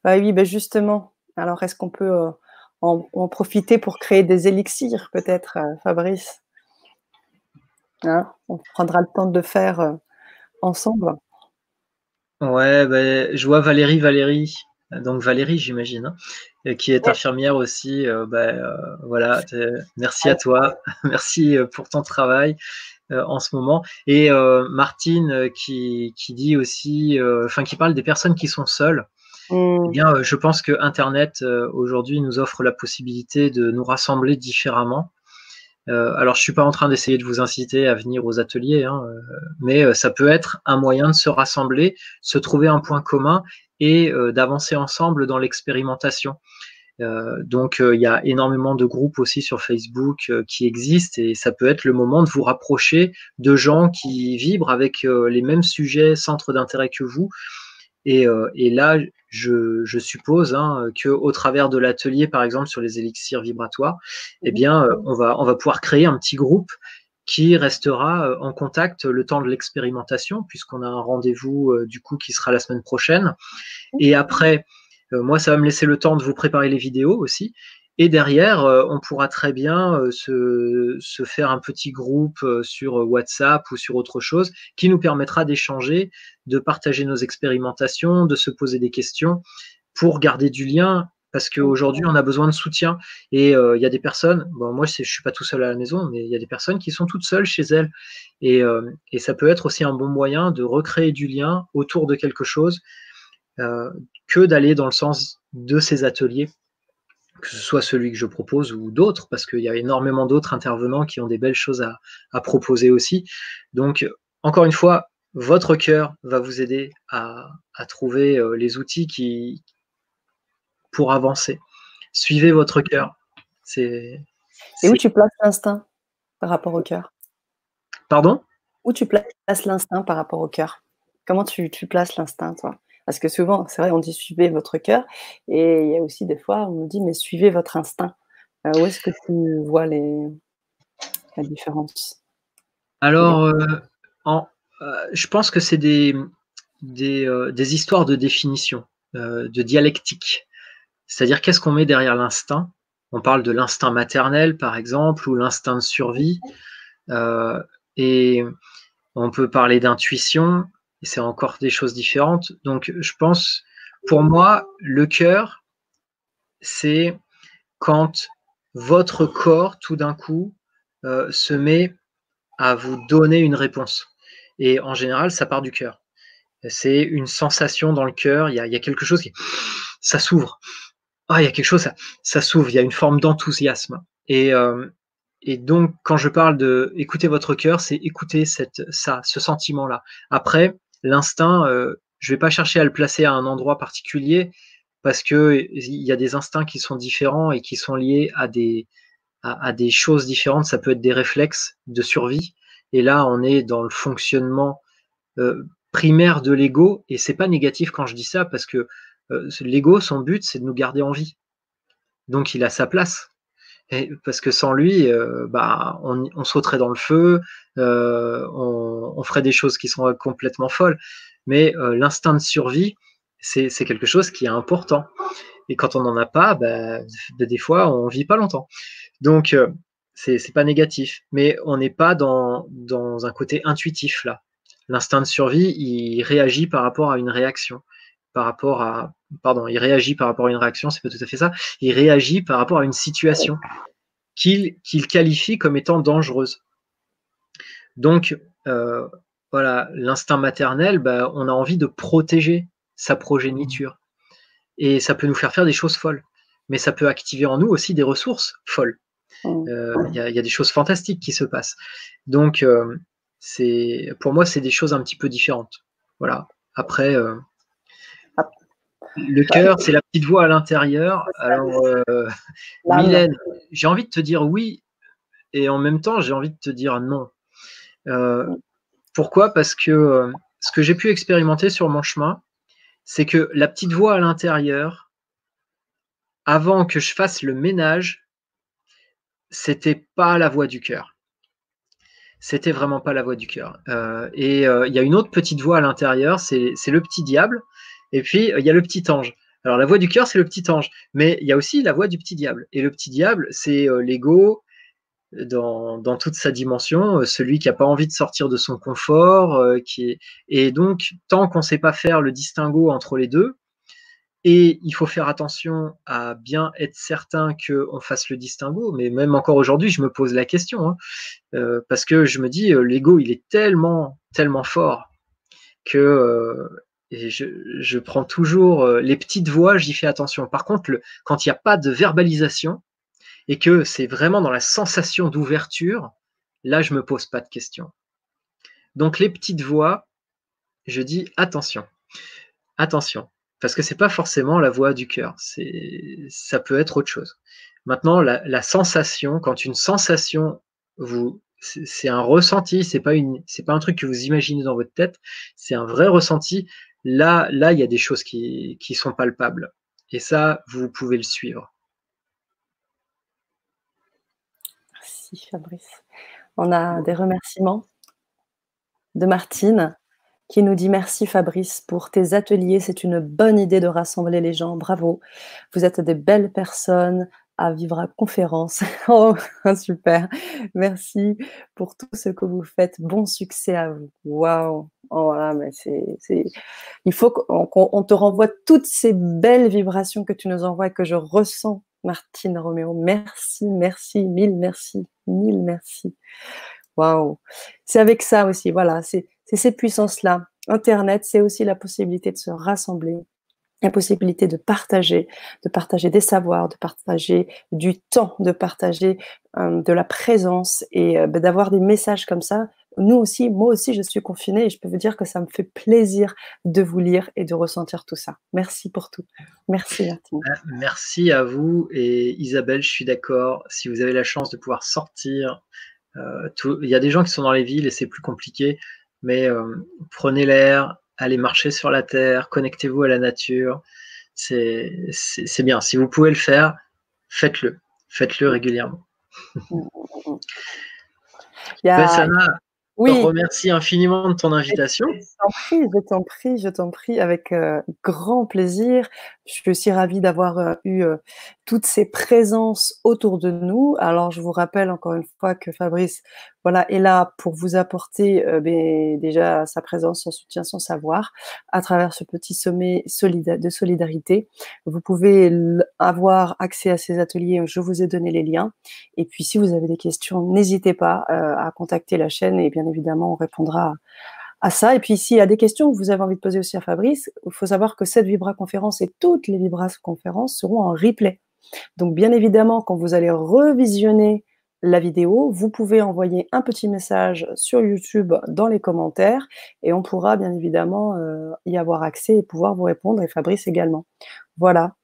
Bah oui, ben justement. Alors, est-ce qu'on peut en, profiter pour créer des élixirs, peut-être, Fabrice? Hein? On prendra le temps de faire ensemble Ouais, ben, je vois Valérie, Valérie, donc Valérie, j'imagine, hein, euh, qui est infirmière aussi. Euh, ben, euh, voilà, merci à toi, merci pour ton travail. en ce moment. Et Martine qui, qui, dit aussi, enfin qui parle des personnes qui sont seules. Mm. Eh bien, je pense que Internet aujourd'hui nous offre la possibilité de nous rassembler différemment. Alors, je suis pas en train d'essayer de vous inciter à venir aux ateliers, hein, mais ça peut être un moyen de se rassembler, se trouver un point commun et d'avancer ensemble dans l'expérimentation. Euh, donc euh, il y a énormément de groupes aussi sur Facebook euh, qui existent et ça peut être le moment de vous rapprocher de gens qui vibrent avec les mêmes sujets, centres d'intérêt que vous. Et là, je, je suppose hein, que au travers de l'atelier, par exemple sur les élixirs vibratoires, eh bien, on va on va pouvoir créer un petit groupe qui restera en contact le temps de l'expérimentation, puisqu'on a un rendez-vous du coup qui sera la semaine prochaine. Et après, euh, moi, ça va me laisser le temps de vous préparer les vidéos aussi. Et derrière, euh, on pourra très bien euh, se, se, faire un petit groupe sur WhatsApp ou sur autre chose qui nous permettra d'échanger, de partager nos expérimentations, de se poser des questions pour garder du lien. Parce qu'aujourd'hui, on a besoin de soutien. Et il y a des personnes, bon, moi, je suis pas tout seul à la maison, mais il y a des personnes qui sont toutes seules chez elles. Et, et ça peut être aussi un bon moyen de recréer du lien autour de quelque chose euh, que d'aller dans le sens de ces ateliers, que ce soit celui que je propose ou d'autres, parce qu'il y a énormément d'autres intervenants qui ont des belles choses à, proposer aussi. Donc, encore une fois, votre cœur va vous aider à, trouver euh, les outils qui, pour avancer. Suivez votre cœur. C'est, Et où tu places l'instinct par rapport au cœur? Pardon? Où tu places l'instinct par rapport au cœur? Comment tu, tu places l'instinct, toi? Parce que souvent, c'est vrai, on dit suivez votre cœur, et il y a aussi des fois, on dit mais suivez votre instinct. Euh, où est-ce que tu vois les, la différence? Alors, euh, euh, je pense que c'est des, des, histoires de définition, de dialectique. C'est-à-dire qu'est-ce qu'on met derrière l'instinct? On parle de l'instinct maternel, par exemple, ou l'instinct de survie. et on peut parler d'intuition, et c'est encore des choses différentes. Donc, je pense, pour moi, le cœur, c'est quand votre corps, tout d'un coup, euh, se met à vous donner une réponse. Et en général, ça part du cœur. C'est une sensation dans le cœur. Il y a, quelque chose qui, ça s'ouvre. Ah, il y a quelque chose, ça, ça s'ouvre. Il y a une forme d'enthousiasme. Et, euh, et donc, quand je parle de votre cœur, c'est écouter cette, ça, ce sentiment-là. Après, l'instinct, euh, je vais pas chercher à le placer à un endroit particulier parce que il y a des instincts qui sont différents et qui sont liés à des choses différentes. Ça peut être des réflexes de survie. Et là, on est dans le fonctionnement euh, primaire de l'ego. Et c'est pas négatif quand je dis ça parce que euh, l'ego, son but, c'est de nous garder en vie. Donc, il a sa place parce que sans lui, euh, bah, on, sauterait dans le feu, euh, on, ferait des choses qui sont complètement folles. Mais euh, l'instinct de survie, c'est quelque chose qui est important. Et quand on n'en a pas, bah, des fois, on vit pas longtemps. Donc, c'est pas négatif. Mais on n'est pas dans, dans un côté intuitif là. L'instinct de survie, il réagit par rapport à une réaction par rapport à, pardon, il réagit par rapport à une réaction, c'est pas tout à fait ça, il réagit par rapport à une situation qu'il qualifie comme étant dangereuse. Donc, euh, voilà, l'instinct maternel, bah, on a envie de protéger sa progéniture. Et ça peut nous faire faire des choses folles. Mais ça peut activer en nous aussi des ressources folles. Euh, il y, a des choses fantastiques qui se passent. Donc, euh, c'est pour moi, c'est des choses un petit peu différentes. Voilà. Après, le cœur, c'est la petite voix à l'intérieur. Alors, euh, Mylène, j'ai envie de te dire oui, et en même temps, j'ai envie de te dire non. Euh, pourquoi? Parce que euh, ce que j'ai pu expérimenter sur mon chemin, c'est que la petite voix à l'intérieur, avant que je fasse le ménage, c'était pas la voix du cœur. C'était vraiment pas la voix du cœur. et il y a une autre petite voix à l'intérieur, c'est le petit diable et puis, il y a le petit ange. Alors, la voix du cœur, c'est le petit ange. Mais il y a aussi la voix du petit diable. Et le petit diable, c'est euh, l'ego dans, toute sa dimension, euh, celui qui n'a pas envie de sortir de son confort. Euh, qui est... Et donc, tant qu'on ne sait pas faire le distinguo entre les deux, Et il faut faire attention à bien être certain qu'on fasse le distinguo. Mais même encore aujourd'hui, je me pose la question. Hein. Euh, parce que je me dis, euh, l'ego, il est tellement, tellement fort que euh, je, prends toujours les petites voix, j'y fais attention. Par contre, quand il n'y a pas de verbalisation et que c'est vraiment dans la sensation d'ouverture, là, je me pose pas de questions. Donc, les petites voix, je dis attention, attention parce que c'est pas forcément la voix du cœur, ça peut être autre chose. Maintenant, la, sensation, quand une sensation vous c'est un ressenti, c'est pas une c'est pas un truc que vous imaginez dans votre tête, c'est un vrai ressenti. Là, là, il y a des choses qui, qui sont palpables. Et ça, vous pouvez le suivre. Merci Fabrice. On a des remerciements de Martine qui nous dit merci Fabrice pour tes ateliers. C'est une bonne idée de rassembler les gens. Bravo. Vous êtes des belles personnes à vivre à conférence. oh, super. Merci pour tout ce que vous faites. Bon succès à vous. Waouh. Oh, mais c'est, il faut qu'on te renvoie toutes ces belles vibrations que tu nous envoies et que je ressens, Martine Roméo. Merci, merci, mille merci, mille merci. Waouh. C'est avec ça aussi. Voilà, c'est c'est ces puissances-là. Internet, c'est aussi la possibilité de se rassembler, la possibilité de partager, de partager des savoirs, de partager du temps, de partager euh, de la présence et euh, ben, d'avoir des messages comme ça. Nous aussi, moi aussi, je suis confinée et je peux vous dire que ça me fait plaisir de vous lire et de ressentir tout ça. Merci pour tout. Merci. Euh, merci à vous et Isabelle, je suis d'accord. Si vous avez la chance de pouvoir sortir, il y a des gens qui sont dans les villes et c'est plus compliqué mais prenez l'air, allez marcher sur la terre, connectez-vous à la nature. C'est bien. Si vous pouvez le faire, faites-le. Faites-le régulièrement. Il y a... Oui. Je te remercie infiniment de ton invitation. Je t'en prie, je t'en prie, je t'en prie, avec euh, grand plaisir. Je suis aussi ravie d'avoir euh, eu euh, toutes ces présences autour de nous. Alors, je vous rappelle encore une fois que Fabrice, voilà, est là pour vous apporter ben, déjà sa présence, son soutien, son savoir à travers ce petit sommet de solidarité. Vous pouvez avoir accès à ces ateliers. Je vous ai donné les liens. Et puis, si vous avez des questions, n'hésitez pas à contacter la chaîne et bien évidemment, on répondra à ça. Et puis, s'il y a des questions que vous avez envie de poser aussi à Fabrice, il faut savoir que cette Vibra conférence et toutes les Vibra conférences seront en replay. Donc, bien évidemment, quand vous allez revisionner la vidéo, vous pouvez envoyer un petit message sur YouTube dans les commentaires et on pourra bien évidemment euh, y avoir accès et pouvoir vous répondre et Fabrice également. Voilà.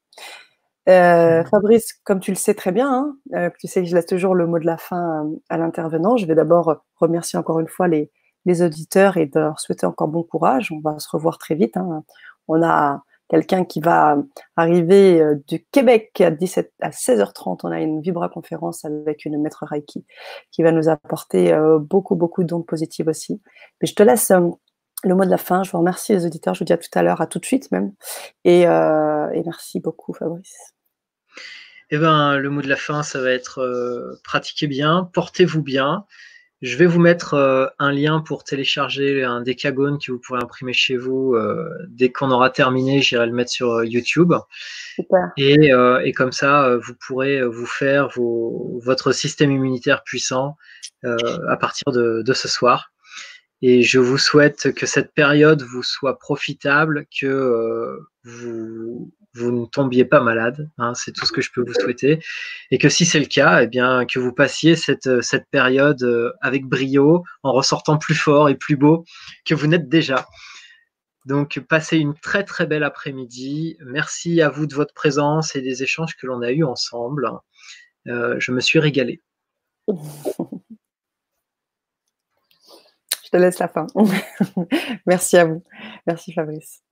Euh, Fabrice, comme tu le sais très bien, hein, euh, tu sais que je laisse toujours le mot de la fin à l'intervenant. Je vais d'abord remercier encore une fois les, les auditeurs et de leur souhaiter encore bon courage. On va se revoir très vite. Hein. On a quelqu'un qui va arriver euh, du Québec à, 17, à 16h30. On a une Vibra conférence avec une maître Reiki qui va nous apporter euh, beaucoup, beaucoup d'ondes positives aussi. Mais je te laisse euh, le mot de la fin. Je vous remercie les auditeurs. Je vous dis à tout à l'heure, à tout de suite même. Et, et merci beaucoup, Fabrice. Eh ben, le mot de la fin, ça va être pratiquez bien, portez-vous bien. Je vais vous mettre euh, un lien pour télécharger un décagone que vous pourrez imprimer chez vous. Euh, dès qu'on aura terminé, j'irai le mettre sur euh, YouTube. Super. Et, et, comme ça, vous pourrez vous faire vos, votre système immunitaire puissant à partir de, de, ce soir. Et je vous souhaite que cette période vous soit profitable, que vous vous ne tombiez pas malade. Hein, c'est tout ce que je peux vous souhaiter. Et que si c'est le cas, eh bien, que vous passiez cette, cette période euh, avec brio, en ressortant plus fort et plus beau que vous n'êtes déjà. Donc, passez une très très belle après-midi. Merci à vous de votre présence et des échanges que l'on a eus ensemble. Euh, je me suis régalé. Je te laisse la fin. Merci à vous. Merci Fabrice.